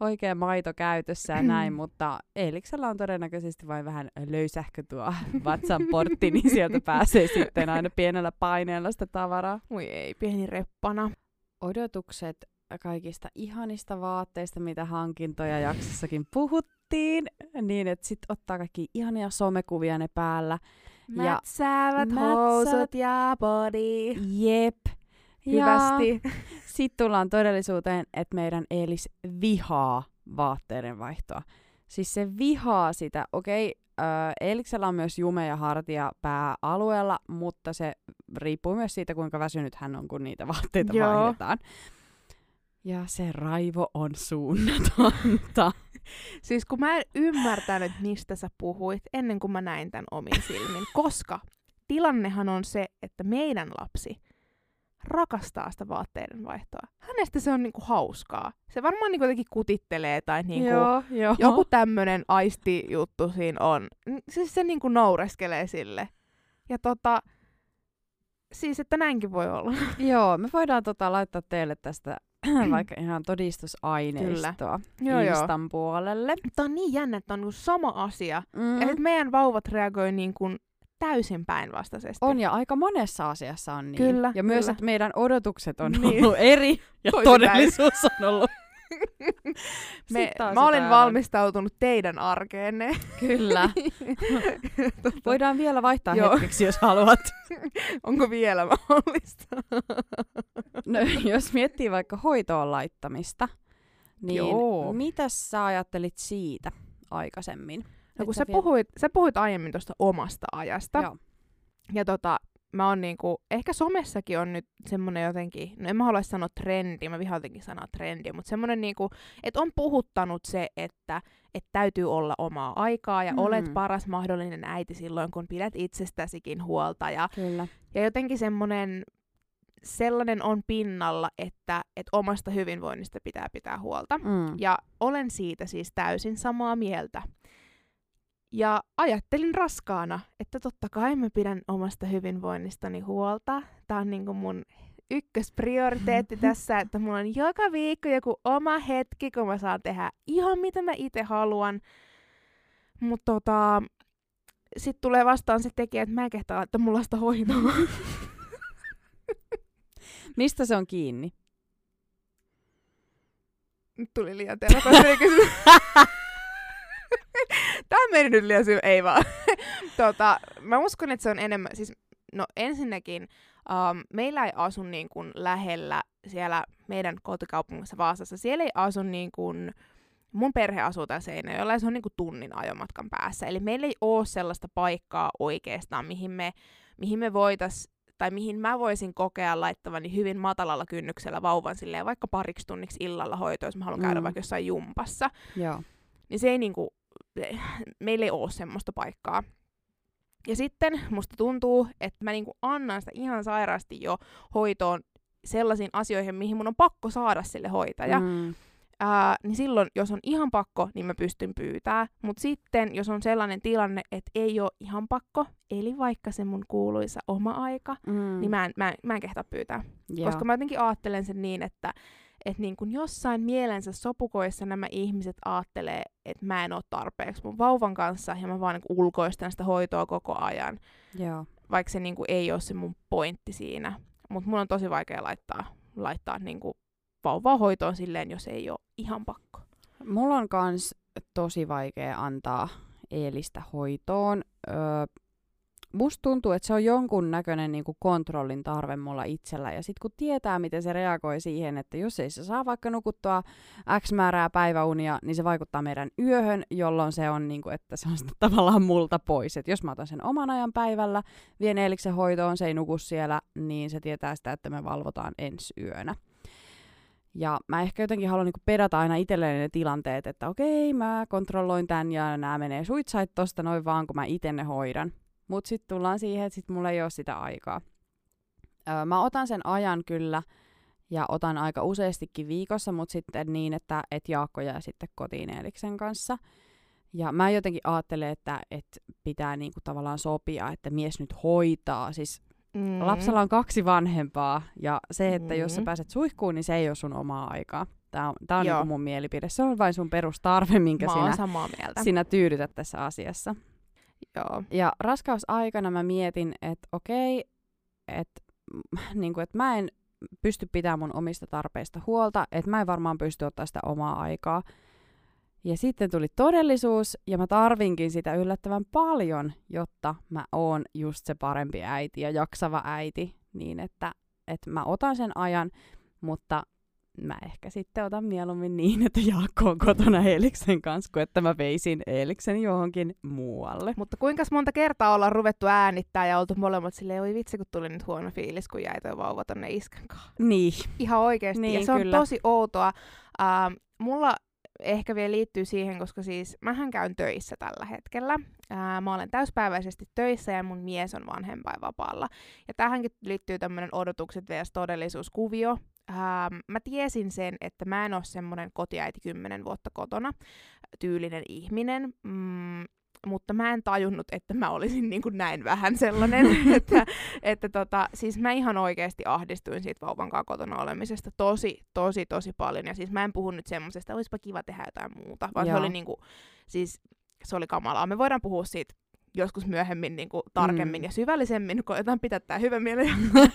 oikea maito käytössä ja näin, mutta Eeliksellä on todennäköisesti vain vähän löysähkö tuo vatsan portti, niin sieltä pääsee sitten aina pienellä paineella sitä tavaraa. Voi ei, pieni reppana. Odotukset kaikista ihanista vaatteista, mitä hankintoja jaksossakin puhuttiin, niin että sitten ottaa kaikki ihania somekuvia ne päällä. Ja Mätsäävät mätsät- housut ja body. Jep. Hyvästi. Sitten tullaan todellisuuteen, että meidän Eelis vihaa vaatteiden vaihtoa. Siis se vihaa sitä. Okei, äh, Eeliksellä on myös jume ja hartia pääalueella, mutta se riippuu myös siitä, kuinka väsynyt hän on, kun niitä vaatteita Joo. vaihdetaan. Ja se raivo on suunnatonta. Siis kun mä en ymmärtänyt, mistä sä puhuit ennen kuin mä näin tämän omin silmin, koska tilannehan on se, että meidän lapsi rakastaa sitä vaatteiden vaihtoa. Hänestä se on niinku hauskaa. Se varmaan niinku jotenkin kutittelee tai niinku joo, joo. joku tämmönen aistijuttu siinä on. Siis se niinku noureskelee sille. Ja tota, siis että näinkin voi olla. Joo, me voidaan tota, laittaa teille tästä vaikka ihan todistusaineistoa Joo, joo. Instan puolelle. Tämä on niin jännä, että on niinku sama asia. Mm. Mm. Että meidän vauvat reagoi niin kuin täysin päinvastaisesti. On ja aika monessa asiassa on niin. Kyllä, ja myös, kyllä. että meidän odotukset on Niin. ollut eri ja Toisinpäin. todellisuus on ollut. Me, mä olen valmistautunut teidän arkeenne. Kyllä. Voidaan vielä vaihtaa Joo. hetkeksi, jos haluat. Onko vielä mahdollista? No, jos miettii vaikka hoitoon laittamista, niin Joo. mitä sä ajattelit siitä aikaisemmin? No kun sä vielä- puhuit, sä puhuit aiemmin tuosta omasta ajasta. Joo. Ja tota, mä oon niinku, ehkä somessakin on nyt semmonen jotenkin, no en mä halua sanoa trendi, mä vihaan jotenkin sanaa trendi, mutta semmonen niinku, että on puhuttanut se, että et täytyy olla omaa aikaa ja Mm. olet paras mahdollinen äiti silloin, kun pidät itsestäsikin huolta. Ja, Kyllä. ja jotenkin semmonen, sellainen on pinnalla, että et omasta hyvinvoinnista pitää pitää huolta. Mm. Ja olen siitä siis täysin samaa mieltä. Ja ajattelin raskaana, että totta kai mä pidän omasta hyvinvoinnistani huolta. Tämä on niinku mun ykkösprioriteetti tässä, että mulla on joka viikko joku oma hetki, kun mä saan tehdä ihan mitä mä itse haluan. Mutta tota, sitten tulee vastaan se tekijä, että mä en kehtaa laittaa mun lasta hoitoon. Mistä se on kiinni? Nyt tuli liian kysymys. Tämä meni nyt liian syy, ei vaan. tota, mä uskon, että se on enemmän, siis no ensinnäkin um, meillä ei asu niin kuin lähellä siellä meidän kotikaupungissa Vaasassa. Siellä ei asu niin kuin, mun perhe asuu täällä Seinäjoella ja se on niin kuin tunnin ajomatkan päässä. Eli meillä ei ole sellaista paikkaa oikeastaan, mihin me, mihin me voitais tai mihin mä voisin kokea laittavani hyvin matalalla kynnyksellä vauvan silleen vaikka pariksi tunniksi illalla hoitoon, jos mä haluan käydä Mm. vaikka jossain jumpassa. Joo. Niin se ei niinku, meillä ei ole semmoista paikkaa. Ja sitten musta tuntuu, että mä niinku annan sitä ihan sairaasti jo hoitoon sellaisiin asioihin, mihin mun on pakko saada sille hoitaja. Mm. Ää, niin silloin, jos on ihan pakko, niin mä pystyn pyytää. Mutta sitten, jos on sellainen tilanne, että ei ole ihan pakko, eli vaikka se mun kuuluisa oma aika, Mm. niin mä en, mä, en, mä en kehtaa pyytää. Joo. Koska mä jotenkin ajattelen sen niin, että et niin kun jossain mielensä sopukoissa nämä ihmiset ajattelee, että mä en ole tarpeeksi mun vauvan kanssa ja mä vaan niin ulkoistan sitä hoitoa koko ajan, Joo. vaikka se niin kuin ei ole se mun pointti siinä. Mutta mun on tosi vaikea laittaa, laittaa niin kuin vauvaa hoitoon silleen, jos ei ole ihan pakko. Mulla on kans tosi vaikea antaa Eelistä hoitoon. Öö, musta tuntuu, että se on jonkun näköinen niinku kontrollin tarve mulla itsellä. Ja sitten kun tietää, miten se reagoi siihen, että jos ei se saa vaikka nukuttua X määrää päiväunia, niin se vaikuttaa meidän yöhön, jolloin se on, niinku, että se on sitten tavallaan multa pois. Et jos mä otan sen oman ajan päivällä, vien Eeliksen hoitoon, se ei nuku siellä, niin se tietää sitä, että me valvotaan ensi yönä. Ja mä ehkä jotenkin haluan niinku pedata aina itselleen ne tilanteet, että okei, mä kontrolloin tän ja nämä menee suitsait tosta noin vaan, kun mä itse ne hoidan. Mut sitten tullaan siihen, että sit mulla ei ole sitä aikaa. Öö, mä otan sen ajan kyllä ja otan aika useastikin viikossa, mutta sitten niin, että et Jaakko jää sitten kotiin Eeliksen kanssa. Ja mä jotenkin ajattelen, että, että pitää niinku tavallaan sopia, että mies nyt hoitaa. Siis Mm. Lapsella on kaksi vanhempaa, ja se, että jos sä Mm. pääset suihkuun, niin se ei ole sun omaa aikaa. Tämä on, tää on Joo. niinku mun mielipide. Se on vain sun perustarve, minkä Mä sinä, samaa mieltä. sinä tyydytät tässä asiassa. Joo. Ja raskausaikana mä mietin, että okei, että niinku, et mä en pysty pitämään mun omista tarpeista huolta, että mä en varmaan pysty ottaa sitä omaa aikaa. Ja sitten tuli todellisuus, ja mä tarvinkin sitä yllättävän paljon, jotta mä oon just se parempi äiti ja jaksava äiti, niin että, että mä otan sen ajan, mutta mä ehkä sitten otan mieluummin niin, että Jaakko on kotona Eeliksen kanssa, kuin että mä veisin Eeliksen johonkin muualle. Mutta kuinka monta kertaa ollaan ruvettu äänittää ja oltu molemmat silleen, oi vitsi, kun tuli nyt huono fiilis, kun jäi toi vauva tonne iskän kanssa. Niin, Ihan oikeasti. Niin, ja se on kyllä. tosi outoa. Ähm, mulla ehkä vielä liittyy siihen, koska siis mähän käyn töissä tällä hetkellä. Ää, mä olen täyspäiväisesti töissä ja mun mies on vanhempainvapaalla. Ja tähänkin liittyy tämmöinen odotukset vs. todellisuuskuvio. Ähm, mä tiesin sen, että mä en ole semmoinen kotiäiti kymmenen vuotta kotona tyylinen ihminen. Mm, mutta mä en tajunnut, että mä olisin niin kuin näin vähän sellainen, että, että tota, siis mä ihan oikeasti ahdistuin siitä vauvan kanssa kotona olemisesta tosi, tosi, tosi paljon. Ja siis mä en puhu nyt semmoisesta, olisipa kiva tehdä jotain muuta, vaan Joo. se oli niin kuin, siis se oli kamalaa. Me voidaan puhua siitä joskus myöhemmin niin kuin tarkemmin mm. ja syvällisemmin, koetaan pitää tämä hyvä mieli.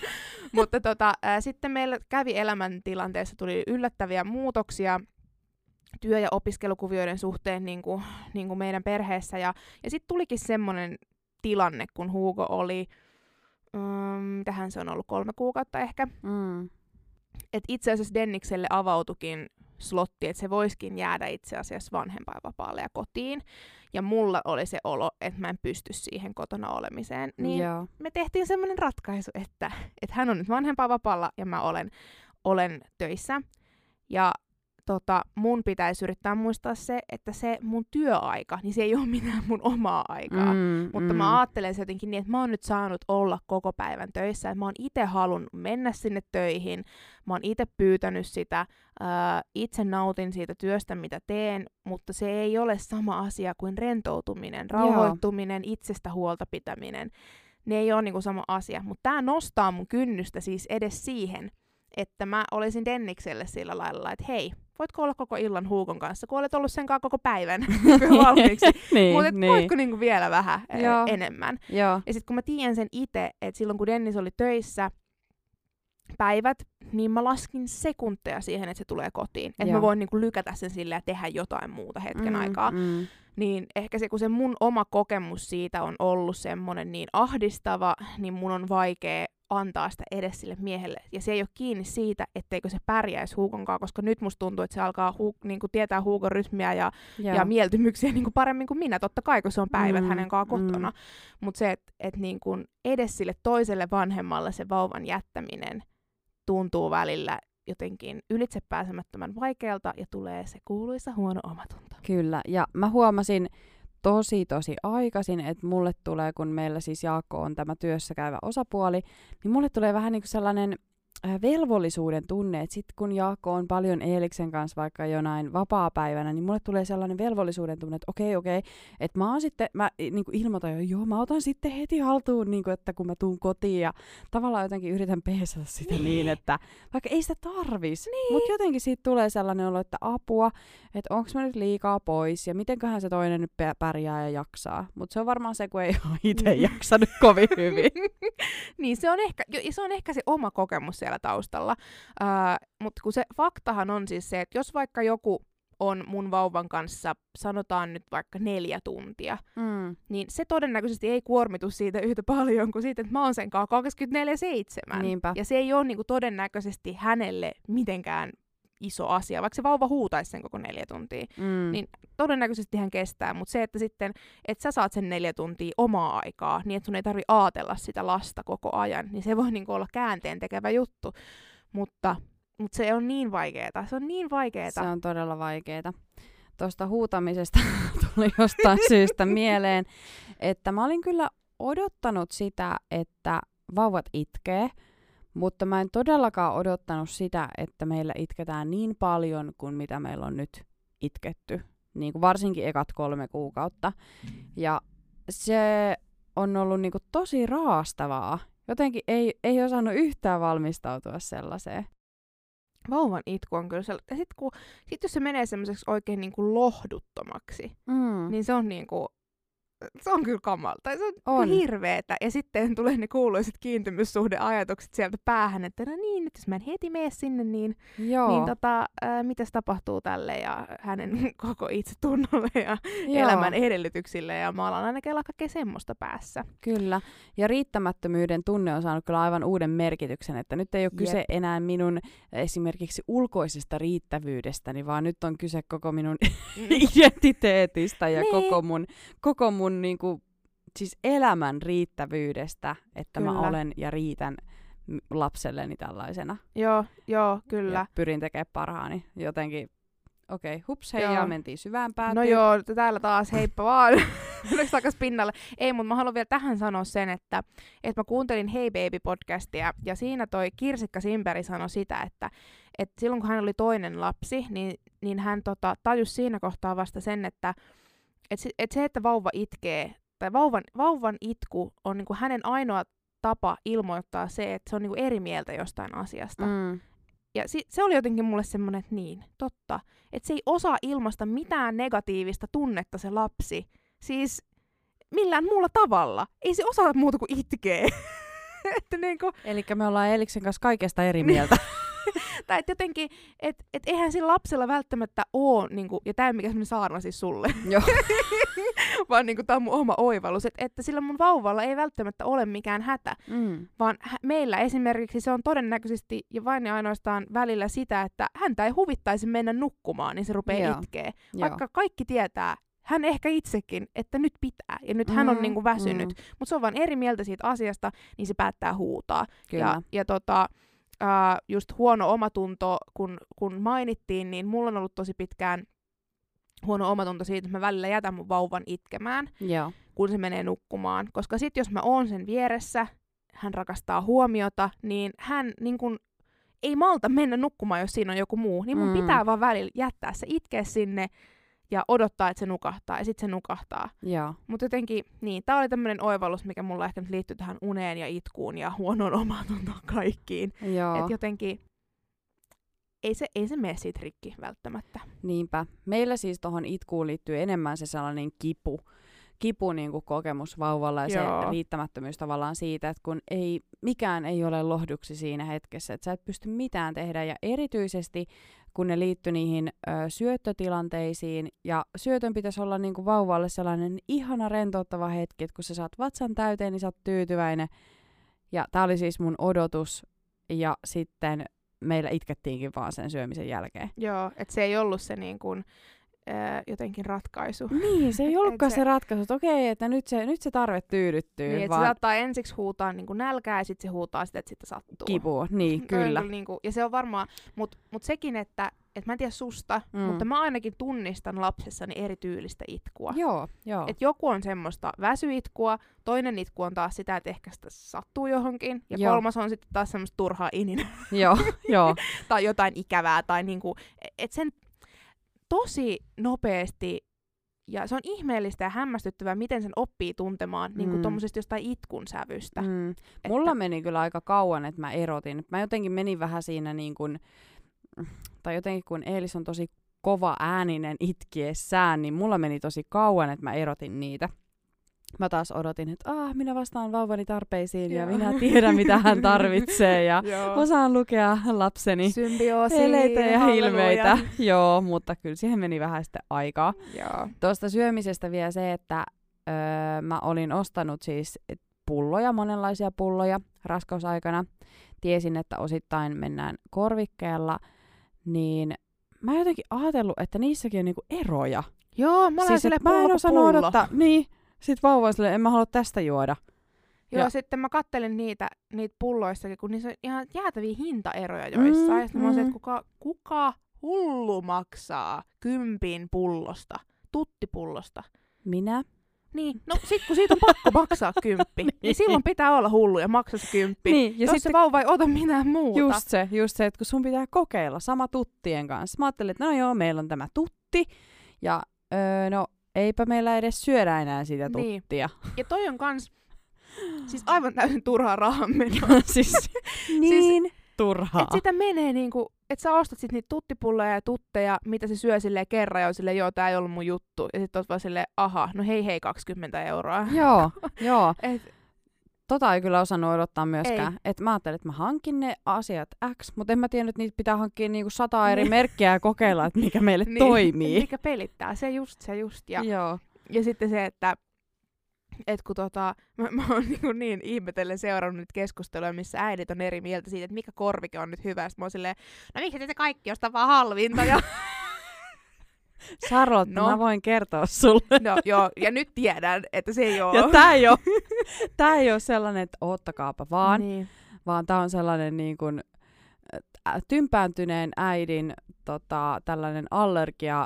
Mutta tota, ää, sitten meillä kävi elämäntilanteessa, tuli yllättäviä muutoksia työ- ja opiskelukuvioiden suhteen niin kuin, niin kuin meidän perheessä. Ja, ja sitten tulikin semmoinen tilanne, kun Hugo oli, um, tähän se on ollut kolme kuukautta ehkä, mm. että itse asiassa Dennikselle avautukin slotti, että se voiskin jäädä itse asiassa vanhempainvapaalle ja kotiin. Ja mulla oli se olo, että mä en pysty siihen kotona olemiseen. Niin Joo. me tehtiin semmoinen ratkaisu, että, että hän on nyt vanhempainvapaalla ja mä olen, olen töissä. Ja tota, mun pitäisi yrittää muistaa se, että se mun työaika, niin se ei ole mitään mun omaa aikaa. Mm, Mutta mm. mä ajattelen se jotenkin niin, että mä oon nyt saanut olla koko päivän töissä. Että mä oon itse halunnut mennä sinne töihin. Mä oon itse pyytänyt sitä. Ää, itse nautin siitä työstä, mitä teen. Mutta se ei ole sama asia kuin rentoutuminen, rauhoittuminen, Joo. itsestä huolta pitäminen. Ne ei ole niinku sama asia. Mutta tämä nostaa mun kynnystä siis edes siihen, että mä olisin Dennikselle sillä lailla, että hei, voitko olla koko illan Huukon kanssa, kun olet ollut sen kanssa koko päivän valmiiksi. niin, Mutta niin. voitko niinku vielä vähän Joo. enemmän. Joo. Ja sitten kun mä tiedän sen itse, että silloin kun Dennis oli töissä päivät, niin mä laskin sekunteja siihen, että se tulee kotiin. Että mä voin niinku lykätä sen sille ja tehdä jotain muuta hetken mm, aikaa. Mm. Niin ehkä se, kun se mun oma kokemus siitä on ollut semmoinen niin ahdistava, niin mun on vaikea antaa sitä edes sille miehelle. Ja se ei ole kiinni siitä, etteikö se pärjäisi Huukon kanssa, koska nyt musta tuntuu, että se alkaa hu- niin kuin tietää Huukon rytmiä ja, ja mieltymyksiä niin kuin paremmin kuin minä. Totta kai, kun se on päivät mm, hänen kanssaan kotona. Mm. Mutta se, että et niin kuin edes sille toiselle vanhemmalle se vauvan jättäminen tuntuu välillä jotenkin ylitsepääsemättömän vaikealta ja tulee se kuuluisa huono omatunto. Kyllä, ja mä huomasin tosi tosi aikaisin, että mulle tulee, kun meillä siis Jaakko on tämä työssä käyvä osapuoli, niin mulle tulee vähän niin kuin sellainen velvollisuuden tunne, että sitten kun Jaakko on paljon Eeliksen kanssa vaikka jonain vapaa-päivänä, niin mulle tulee sellainen velvollisuuden tunne, että okei, okei, että mä oon sitten, mä niin kuin ilmoitan jo, joo, mä otan sitten heti haltuun, niin kuin, että kun mä tuun kotiin ja tavallaan jotenkin yritän peesata sitä niin, niin että vaikka ei sitä tarvis, niin. mutta jotenkin siitä tulee sellainen olo, että apua, että onko mä nyt liikaa pois ja mitenköhän se toinen nyt pärjää ja jaksaa, mutta se on varmaan se, kun ei ole itse jaksanut kovin hyvin. niin, se on, ehkä, se on ehkä se oma kokemus siellä taustalla. Uh, Mutta kun se faktahan on siis se, että jos vaikka joku on mun vauvan kanssa, sanotaan nyt vaikka neljä tuntia, mm. niin se todennäköisesti ei kuormitu siitä yhtä paljon kuin siitä, että mä oon sen kanssa 24-7. Niinpä. Ja se ei ole niinku todennäköisesti hänelle mitenkään iso asia, vaikka se vauva huutaisi sen koko neljä tuntia, mm. niin todennäköisesti hän kestää, mutta se, että sitten, että sä saat sen neljä tuntia omaa aikaa, niin että sun ei tarvi aatella sitä lasta koko ajan, niin se voi niinku olla käänteen tekevä juttu, mutta, mutta se on niin vaikeeta, se on niin vaikeeta. Se on todella vaikeeta. Tuosta huutamisesta tuli jostain syystä mieleen, että mä olin kyllä odottanut sitä, että vauvat itkee, mutta mä en todellakaan odottanut sitä, että meillä itketään niin paljon kuin mitä meillä on nyt itketty. Niin kuin varsinkin ekat kolme kuukautta. Ja se on ollut niin kuin tosi raastavaa. Jotenkin ei, ei osannut yhtään valmistautua sellaiseen. Vauvan itku on kyllä sellainen. Ja sitten sit jos se menee semmoiseksi oikein niin kuin lohduttomaksi, mm. niin se on niin kuin, se on kyllä kamalta. Se on, on. hirveetä. Ja sitten tulee ne kuuluiset kiintymyssuhdeajatukset sieltä päähän, että no niin, että jos mä en heti mene sinne, niin, Joo. niin tota, mitäs tapahtuu tälle ja hänen koko itsetunnolle ja Joo. elämän edellytyksille. Ja mä alan ainakin olla kaikkea semmoista päässä. Kyllä. Ja riittämättömyyden tunne on saanut kyllä aivan uuden merkityksen, että nyt ei ole Jep. kyse enää minun esimerkiksi ulkoisesta riittävyydestäni, vaan nyt on kyse koko minun mm. identiteetistä ja niin. koko mun, koko mun mun niinku, siis elämän riittävyydestä, että kyllä. mä olen ja riitän lapselleni tällaisena. Joo, joo, kyllä. Ja pyrin tekemään parhaani. Jotenkin, okei, okay, hups, hei, ja mentiin syvään päätyyn. No joo, täällä taas heippa vaan. Nyt takas pinnalle. Ei, mutta mä haluan vielä tähän sanoa sen, että, että mä kuuntelin Hey Baby-podcastia, ja siinä toi Kirsikka Simperi sanoi sitä, että, että silloin kun hän oli toinen lapsi, niin, niin hän tota, tajusi siinä kohtaa vasta sen, että et se, et se, että vauva itkee, tai vauvan, vauvan itku on niinku hänen ainoa tapa ilmoittaa se, että se on niinku eri mieltä jostain asiasta. Mm. Ja si- se oli jotenkin mulle semmoinen, että niin, totta. Että se ei osaa ilmaista mitään negatiivista tunnetta se lapsi. Siis millään muulla tavalla. Ei se osaa muuta kuin itkee. että niinku, Eli me ollaan Eliksen kanssa kaikesta eri mieltä. tai että jotenkin, että et eihän sillä lapsella välttämättä oo, niinku, ja tämä mikä semmoinen saarna siis sulle, Joo. vaan niinku, tämä on mun oma oivallus, että, että sillä mun vauvalla ei välttämättä ole mikään hätä, Mm. vaan hä- meillä esimerkiksi se on todennäköisesti ja vain ja ainoastaan välillä sitä, että häntä ei huvittaisi mennä nukkumaan, niin se rupeaa Joo. itkee. Joo. Vaikka kaikki tietää, hän ehkä itsekin, että nyt pitää ja nyt hän on Mm, niinku väsynyt, mm. mutta se on vaan eri mieltä siitä asiasta, niin se päättää huutaa. Kyllä. Ja, ja tota, ää, just huono omatunto, kun, kun mainittiin, niin mulla on ollut tosi pitkään huono omatunto siitä, että mä välillä jätän mun vauvan itkemään, Joo. kun se menee nukkumaan. Koska sit jos mä oon sen vieressä, hän rakastaa huomiota, niin hän niin kun, ei malta mennä nukkumaan, jos siinä on joku muu. Niin mun mm. pitää vaan välillä jättää se itkeä sinne ja odottaa, että se nukahtaa. Ja sit se nukahtaa. Mutta jotenkin, niin, tää oli tämmöinen oivallus, mikä mulla ehkä nyt liittyy tähän uneen ja itkuun ja huonoon omatuntoon kaikkiin. Että jotenkin ei se, ei se mene siitä rikki välttämättä. Niinpä. Meillä siis tuohon itkuun liittyy enemmän se sellainen kipu, kipu niin kuin kokemus vauvalla ja Joo. se riittämättömyys tavallaan siitä, että kun ei, mikään ei ole lohduksi siinä hetkessä, että sä et pysty mitään tehdä ja erityisesti kun ne liittyy niihin ö, syöttötilanteisiin. Ja syötön pitäisi olla niin kuin vauvalle sellainen ihana rentouttava hetki, että kun sä saat vatsan täyteen, niin sä oot tyytyväinen. Ja tää oli siis mun odotus. Ja sitten meillä itkettiinkin vaan sen syömisen jälkeen. Joo, että se ei ollut se niin kuin, ää, jotenkin ratkaisu. Niin, se ei ollutkaan se, se- ratkaisu, että okei, että nyt se, nyt se tarve tyydyttyy, Niin, että se vaan saattaa ensiksi huutaa niin kuin nälkää ja sitten se huutaa sitä, että sitten sattuu. kipua. Niin, kyllä. Niin kuin, ja se on varmaan, mutta mut sekin, että et mä en tiedä susta, Mm. mm. mutta mä ainakin tunnistan lapsessani erityylistä itkua. Joo, joo. Et joku on semmoista väsyitkua, toinen itku on taas sitä, että ehkä sitä sattuu johonkin, ja Joo. kolmas on sitten taas semmoista turhaa ininä joo, joo. tai jotain ikävää, tai niinku, et sen tosi nopeasti, ja se on ihmeellistä ja hämmästyttävää, miten sen oppii tuntemaan mm. niinku Mm. tommosesta jostain itkun sävystä. Mm. Että- Mulla meni kyllä aika kauan, että mä erotin. Mä jotenkin menin vähän siinä niin kuin, tai jotenkin kun Eelis on tosi kova ääninen itkiessään, niin mulla meni tosi kauan, että mä erotin niitä. Mä taas odotin, että ah, minä vastaan vauvani tarpeisiin ja Joo. minä tiedän, mitä hän tarvitsee ja osaan lukea lapseni Symbioosi, eleitä ja halleluja. ilmeitä. Joo, mutta kyllä siihen meni vähän sitten aikaa. Joo. Tuosta syömisestä vielä se, että öö, mä olin ostanut siis pulloja, monenlaisia pulloja raskausaikana. Tiesin, että osittain mennään korvikkeella, niin mä jotenkin ajatellut, että niissäkin on niinku eroja. Joo, mä olen siis, sille mä en osannut odottaa. Niin, sit vauva on silleen, en mä halua tästä juoda. Joo, Ja- sitten mä kattelin niitä, niitä pulloissakin, kun niissä on ihan jäätäviä hintaeroja joissain. Mm, ja sitten mä oon se, mm. että kuka, kuka hullu maksaa kympin pullosta, tuttipullosta. Minä? Niin, no sit kun siitä on pakko maksaa kymppi, niin. Niin. silloin pitää olla hullu ja maksaa se kymppi. Niin, ja Jos sitten se vauva ei ota mitään muuta. Just se, just se, että kun sun pitää kokeilla sama tuttien kanssa. Mä ajattelin, että no joo, meillä on tämä tutti, ja öö, no eipä meillä edes syödä enää sitä Niin. tuttia. Ja toi on kans siis aivan täysin turhaa rahan menoa. siis niin turhaa. Et sitä menee niinku, että sä ostat sit niitä tuttipulleja ja tutteja, mitä se syö silleen kerran ja on silleen, joo, tää ei ollut mun juttu. Ja sit oot vaan silleen, aha, no hei hei, 20 euroa. Joo, joo. Et, Tota ei kyllä osannut odottaa myöskään. Et mä ajattelin, että mä hankin ne asiat X, mutta en mä tiennyt, että niitä pitää hankkia niinku sata eri Niin. merkkiä ja kokeilla, että mikä meille niin, toimii. Mikä pelittää, se just, se just. Ja, Joo. ja sitten se, että et kun tota, mä, mä oon niin, niin ihmetellen seurannut nyt keskustelua, missä äidit on eri mieltä siitä, että mikä korvike on nyt hyvä. Sitten mä oon silleen, no miksi te kaikki ostaa vaan halvinta? Ja, Charlotte, No. mä voin kertoa sulle. no joo, ja nyt tiedän, että se ei ole. Ja tää ei oo, tää ei oo sellainen, että oottakaapa vaan. Niin. vaan tämä on sellainen niin kuin, ä, tympääntyneen äidin tota, tällainen allergia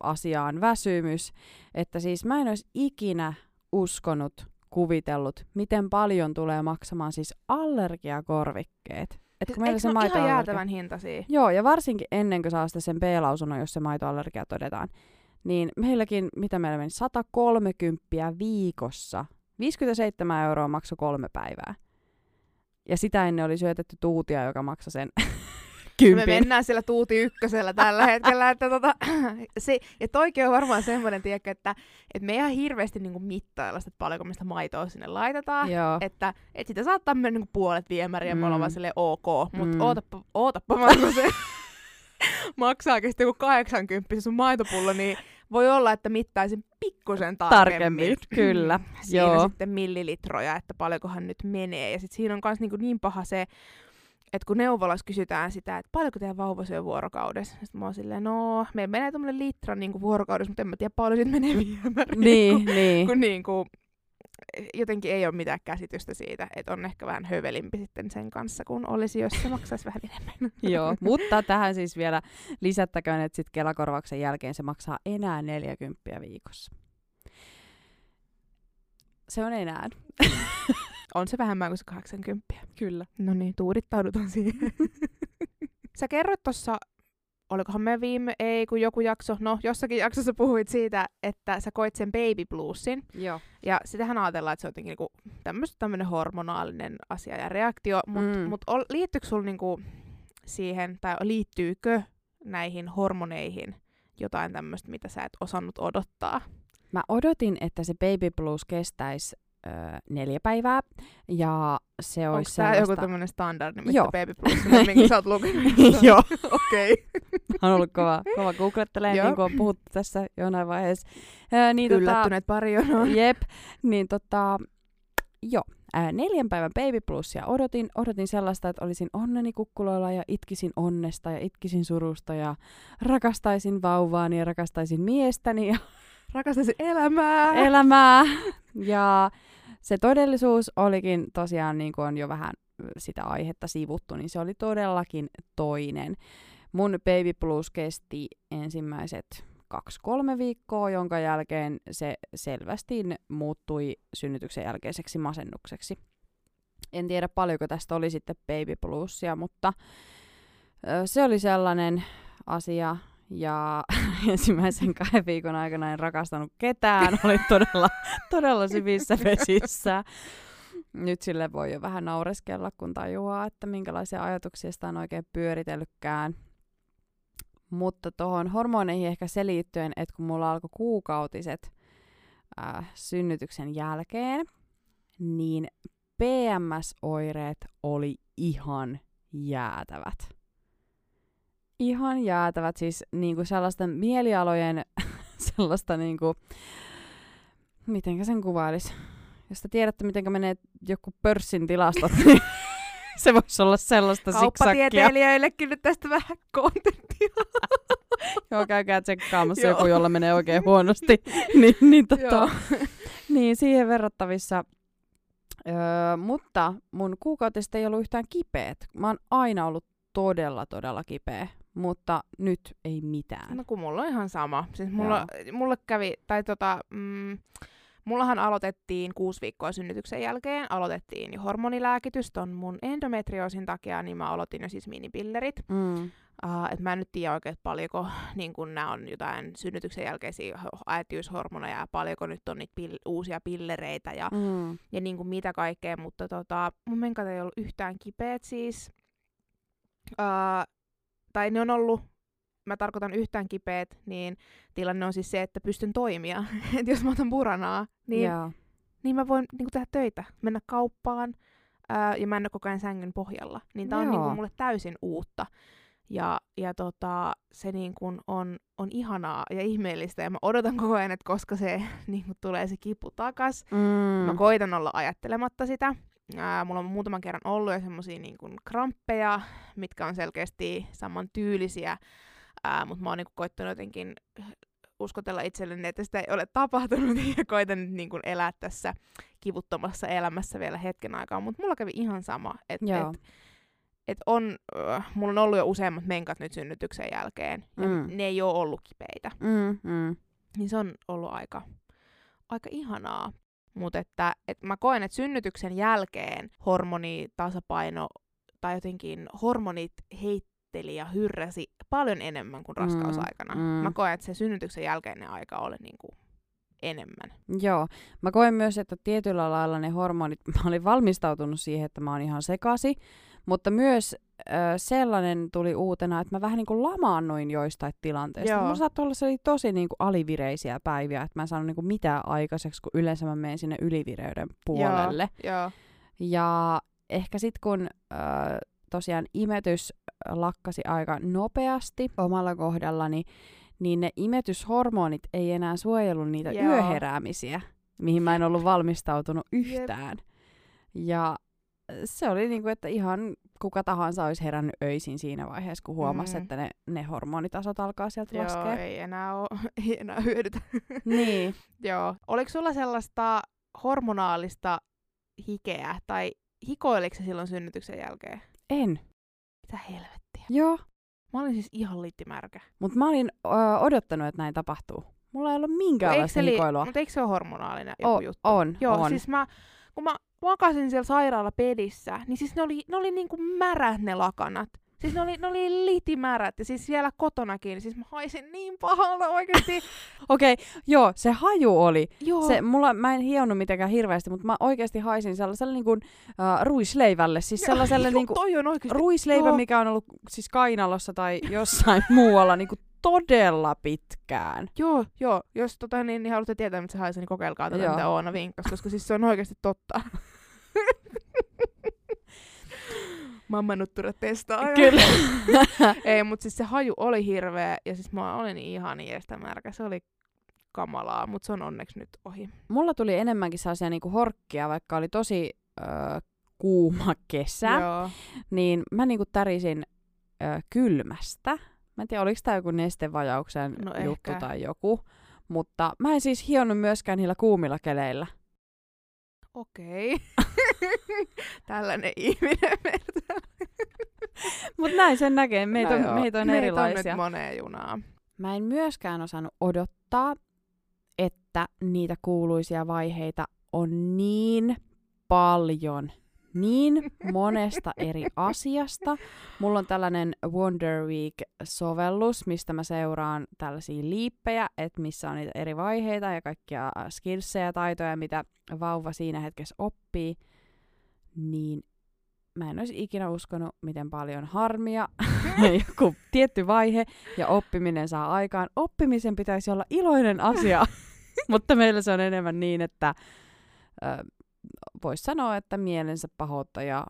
asiaan väsymys, että siis mä en olisi ikinä uskonut, kuvitellut, miten paljon tulee maksamaan siis allergiakorvikkeet. Et kun meillä Eikö se ne ole ihan jäätävän hintaisia? Joo, ja varsinkin ennen kuin saa sen B-lausunnon, jos se maitoallergia todetaan, niin meilläkin, mitä meillä meni, 130 viikossa. 57 euroa maksoi kolme päivää. Ja sitä ennen oli syötetty tuutia, joka maksoi sen Me kympin. mennään siellä tuuti ykkösellä tällä hetkellä. Että tota, se, ja toikin on varmaan semmoinen, tiedätkö, että, että me ei ihan hirveästi niinku mittailla sitä, paljonko me sitä maitoa sinne laitetaan. Joo. Että, että sitä saattaa mennä niinku puolet viemäriä ja me ollaan Mm. vaan silleen ok. Mutta Mm. ootappa, ootappa vaan, kun se maksaakin sitten joku 80 se sun maitopullo, niin voi olla, että mittaisin pikkusen tarkemmin. Tarkemmin, kyllä. Siinä Joo. sitten millilitroja, että paljonkohan nyt menee. Ja sitten siinä on myös niinku niin paha se, että kun neuvolassa kysytään sitä, että paljonko teidän vauva syö vuorokaudessa, sitten mä oon silleen, no, me menee tuommoinen litra niinku vuorokaudessa, mutta en mä tiedä paljon siitä menee viemäriin. Niin, kun, niin. kun niinku, jotenkin ei ole mitään käsitystä siitä, että on ehkä vähän hövelimpi sitten sen kanssa, kun olisi, jos se maksaisi vähän enemmän. Joo, mutta tähän siis vielä lisättäköön, että sit Kelakorvauksen jälkeen se maksaa enää 40 viikossa. Se on enää. On se vähemmän kuin se 80. Kyllä. No niin, tuudittaudutaan siihen. Sä kerroit tuossa, olikohan me viime, ei kun joku jakso, no jossakin jaksossa puhuit siitä, että sä koit sen baby bluesin. Joo. Ja sitähän ajatellaan, että se on jotenkin niinku tämmöinen hormonaalinen asia ja reaktio, mutta Mm. mut liittyykö sulla niinku siihen, tai liittyykö näihin hormoneihin jotain tämmöistä, mitä sä et osannut odottaa? Mä odotin, että se baby blues kestäisi öö, neljä päivää. Ja se Onko olisi tää sellaista... joku tämmöinen standardi, mistä Joo. baby blues, minkä sä oot lukenut? Joo. Okei. Okay. on ollut kova, kova googlettelee, Joo. niin kuin on puhuttu tässä jonain vaiheessa. Öö, niin, tota, Yllättyneet pari jonoa. Jep, niin tota, joo, ää, neljän päivän baby plusia odotin. Odotin sellaista, että olisin onneni kukkuloilla ja itkisin onnesta ja itkisin surusta ja rakastaisin vauvaani ja rakastaisin miestäni ja Rakastaisin elämää. elämää. Ja se todellisuus olikin tosiaan, niin kuin on jo vähän sitä aihetta sivuttu, niin se oli todellakin toinen. Mun baby blues kesti ensimmäiset kaksi-kolme viikkoa, jonka jälkeen se selvästi muuttui synnytyksen jälkeiseksi masennukseksi. En tiedä paljonko tästä oli sitten baby bluesia, mutta se oli sellainen asia, ja ensimmäisen kahden viikon aikana en rakastanut ketään, oli todella, todella syvissä vesissä. Nyt sille voi jo vähän naureskella, kun tajuaa, että minkälaisia ajatuksia sitä on oikein pyöritellytkään. Mutta tuohon hormoneihin ehkä se liittyen, että kun mulla alkoi kuukautiset äh, synnytyksen jälkeen, niin PMS-oireet oli ihan jäätävät. Ihan jäätävät, siis niinku sellaisten mielialojen, sellaista niinku, mitenkä sen kuvailisi? Jos te tiedätte, miten menee joku pörssin tilastot, niin se voisi olla sellaista siksakkia. Kauppatieteilijöillekin nyt tästä vähän kontenttia. Joo, käykää tsekkaamassa joku, jolla menee oikein huonosti. niin, niin, tota, niin, siihen verrattavissa. Öö, mutta mun kuukautiset ei ollut yhtään kipeät. Mä oon aina ollut todella, todella kipeä, mutta nyt ei mitään. No kun mulla on ihan sama. Siis mulla, mulle kävi, tai tota, mm, mullahan aloitettiin kuusi viikkoa synnytyksen jälkeen, aloitettiin jo hormonilääkitys ton mun endometrioosin takia, niin mä aloitin jo siis minipillerit. Mm. Uh, et mä en nyt tiedä oikein, että paljonko niin kun nämä on jotain synnytyksen jälkeisiä ho- äitiyshormoneja ja paljonko nyt on niitä pill- uusia pillereitä ja, Mm. ja niin kuin mitä kaikkea, mutta tota, mun menkat ei ollut yhtään kipeät siis. Uh, tai ne on ollut, mä tarkoitan yhtään kipeät, niin tilanne on siis se, että pystyn toimia. Et jos mä otan puranaa, niin, Joo. niin mä voin niin kuin tehdä töitä, mennä kauppaan ää, ja mä en ole koko ajan sängyn pohjalla. Niin tää on niin kuin mulle täysin uutta. Ja, ja tota, se niin kuin on, on ihanaa ja ihmeellistä ja mä odotan koko ajan, että koska se niin kuin tulee se kipu takas. Mm. Mä koitan olla ajattelematta sitä. Ää, mulla on muutaman kerran ollut jo semmosia niin kuin kramppeja, mitkä on selkeästi saman tyylisiä, ää, mutta mä oon niin kuin koittanut jotenkin uskotella itselleni, että sitä ei ole tapahtunut ja koitan nyt niin kuin elää tässä kivuttomassa elämässä vielä hetken aikaa, mutta mulla kävi ihan sama, että et, et on, äh, mulla on ollut jo useammat menkat nyt synnytyksen jälkeen, ja Mm. ne ei ole ollut kipeitä Mm, mm. niin se on ollut aika, aika ihanaa. Mutta että, että mä koen, että synnytyksen jälkeen hormonitasapaino tai jotenkin hormonit heit, hengitteli ja hyrräsi paljon enemmän kuin raskausaikana. Mm, Mm, mm. Mä koen, että se synnytyksen jälkeinen aika oli niinku enemmän. Joo. Mä koen myös, että tietyllä lailla ne hormonit, mä olin valmistautunut siihen, että mä oon ihan sekasi, mutta myös ö, sellainen tuli uutena, että mä vähän niin kuin lamaannuin joistain tilanteista. Mulla saattoi olla sellaisia tosi niin kuin alivireisiä päiviä, että mä en saanut niin kuin mitään aikaiseksi, kun yleensä mä menen sinne ylivireyden puolelle. Joo, joo. Ja ehkä sitten kun ö, tosiaan imetys lakkasi aika nopeasti omalla kohdallani, niin ne imetyshormonit ei enää suojellut niitä Joo. yöheräämisiä, mihin mä en ollut valmistautunut yhtään. Ja se oli niinku, että ihan kuka tahansa olisi herännyt öisin siinä vaiheessa, kun huomasi, Mm. että ne, ne hormonitasot alkaa sieltä Joo, laskea. ei enää, oo, ei enää hyödytä. Niin. Joo. Oliko sulla sellaista hormonaalista hikeä, tai hikoiliko se silloin synnytyksen jälkeen? En. Mitä helvettiä? Joo. Mä olin siis ihan littimärkä. Mutta mä olin ö, odottanut, että näin tapahtuu. Mulla ei ollut minkäänlaista hikoilua. Mutta eikö se ole hormonaalinen joku O- juttu? on, Joo, on. siis mä, kun mä makasin siellä sairaalapedissä, niin siis ne oli, ne oli niinku märät ne lakanat. Siis ne oli, ne oli litimärät ja siis siellä kotonakin, siis mä haisin niin pahalta oikeesti. Okei, okay, joo, se haju oli. Joo, Se, mulla, mä en hionnut mitenkään hirveästi, mutta mä oikeasti haisin sellaiselle niin kuin, uh, ruisleivälle. Siis sellaiselle Joo, niin kuin, toi on oikeesti. ruisleivä, joo. mikä on ollut siis kainalossa tai jossain muualla niin kuin todella pitkään. Joo, joo. Jos tota, niin, niin haluatte tietää, mitä se haisee, niin kokeilkaa tätä, Joo. mitä Oona vinkkas, koska siis se on oikeasti totta. Mamma nuttura testaa. Kyllä. Ei, mutta siis se haju oli hirveä ja siis mä olin ihan iestä märkä. Se oli kamalaa, mutta se on onneksi nyt ohi. Mulla tuli enemmänkin sellaisia niin kuin horkkia, vaikka oli tosi ö, kuuma kesä. Joo. niin mä niinku tärisin ö, kylmästä. Mä en tiedä, oliko tämä joku nestevajauksen No juttu ehkä. tai joku. Mutta mä en siis hionnut myöskään niillä kuumilla keleillä. Okei. Tällainen ihminen meiltä. Mutta näin sen näkee, meitä on, No joo, meitä on meitä erilaisia. on nyt moneen junaan. Mä en myöskään osannut odottaa, että niitä kuuluisia vaiheita on niin paljon, niin monesta eri asiasta. Mulla on tällainen Wonder Week-sovellus, mistä mä seuraan tällaisia liippejä, että missä on niitä eri vaiheita ja kaikkia äh, skillsejä ja taitoja, mitä vauva siinä hetkessä oppii. Niin mä en olisi ikinä uskonut, miten paljon harmia joku tietty vaihe ja oppiminen saa aikaan. Oppimisen pitäisi olla iloinen asia, mutta meillä se on enemmän niin, että voisi sanoa, että mielensä pahoittaja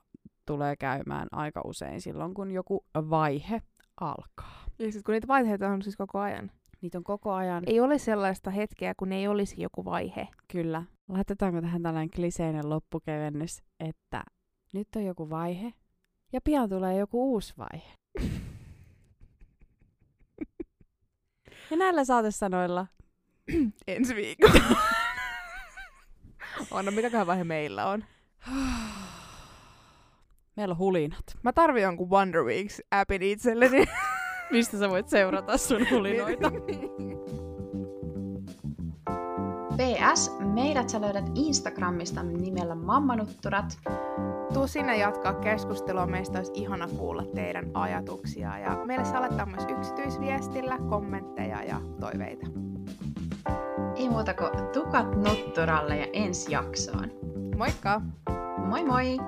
tulee käymään aika usein silloin, kun joku vaihe alkaa. Ja siis kun niitä vaiheita on siis koko ajan. Niitä on koko ajan, Ei ole sellaista hetkeä, kun ei olisi joku vaihe. kyllä. Laitetaanko tähän tällainen kliseinen loppukevennys, että nyt on joku vaihe ja pian tulee joku uusi vaihe. Ja näillä saatesanoilla Ensi viikolla. Anna, mikäköhän vaihe meillä on? meillä on hulinat. Mä tarvin jonkun Wonder Weeks-appin itselleni. Mistä sä voit seurata sun hulinoita? PS, meidät sä löydät Instagramista nimellä Mammanutturat. Tuu sinne jatkaa keskustelua. Meistä olisi ihana kuulla teidän ajatuksia. Ja meille saa laittaa myös yksityisviestillä kommentteja ja toiveita. Muuta kuin tukat nutturalle ja ensi jaksoon. Moikka! Moi moi!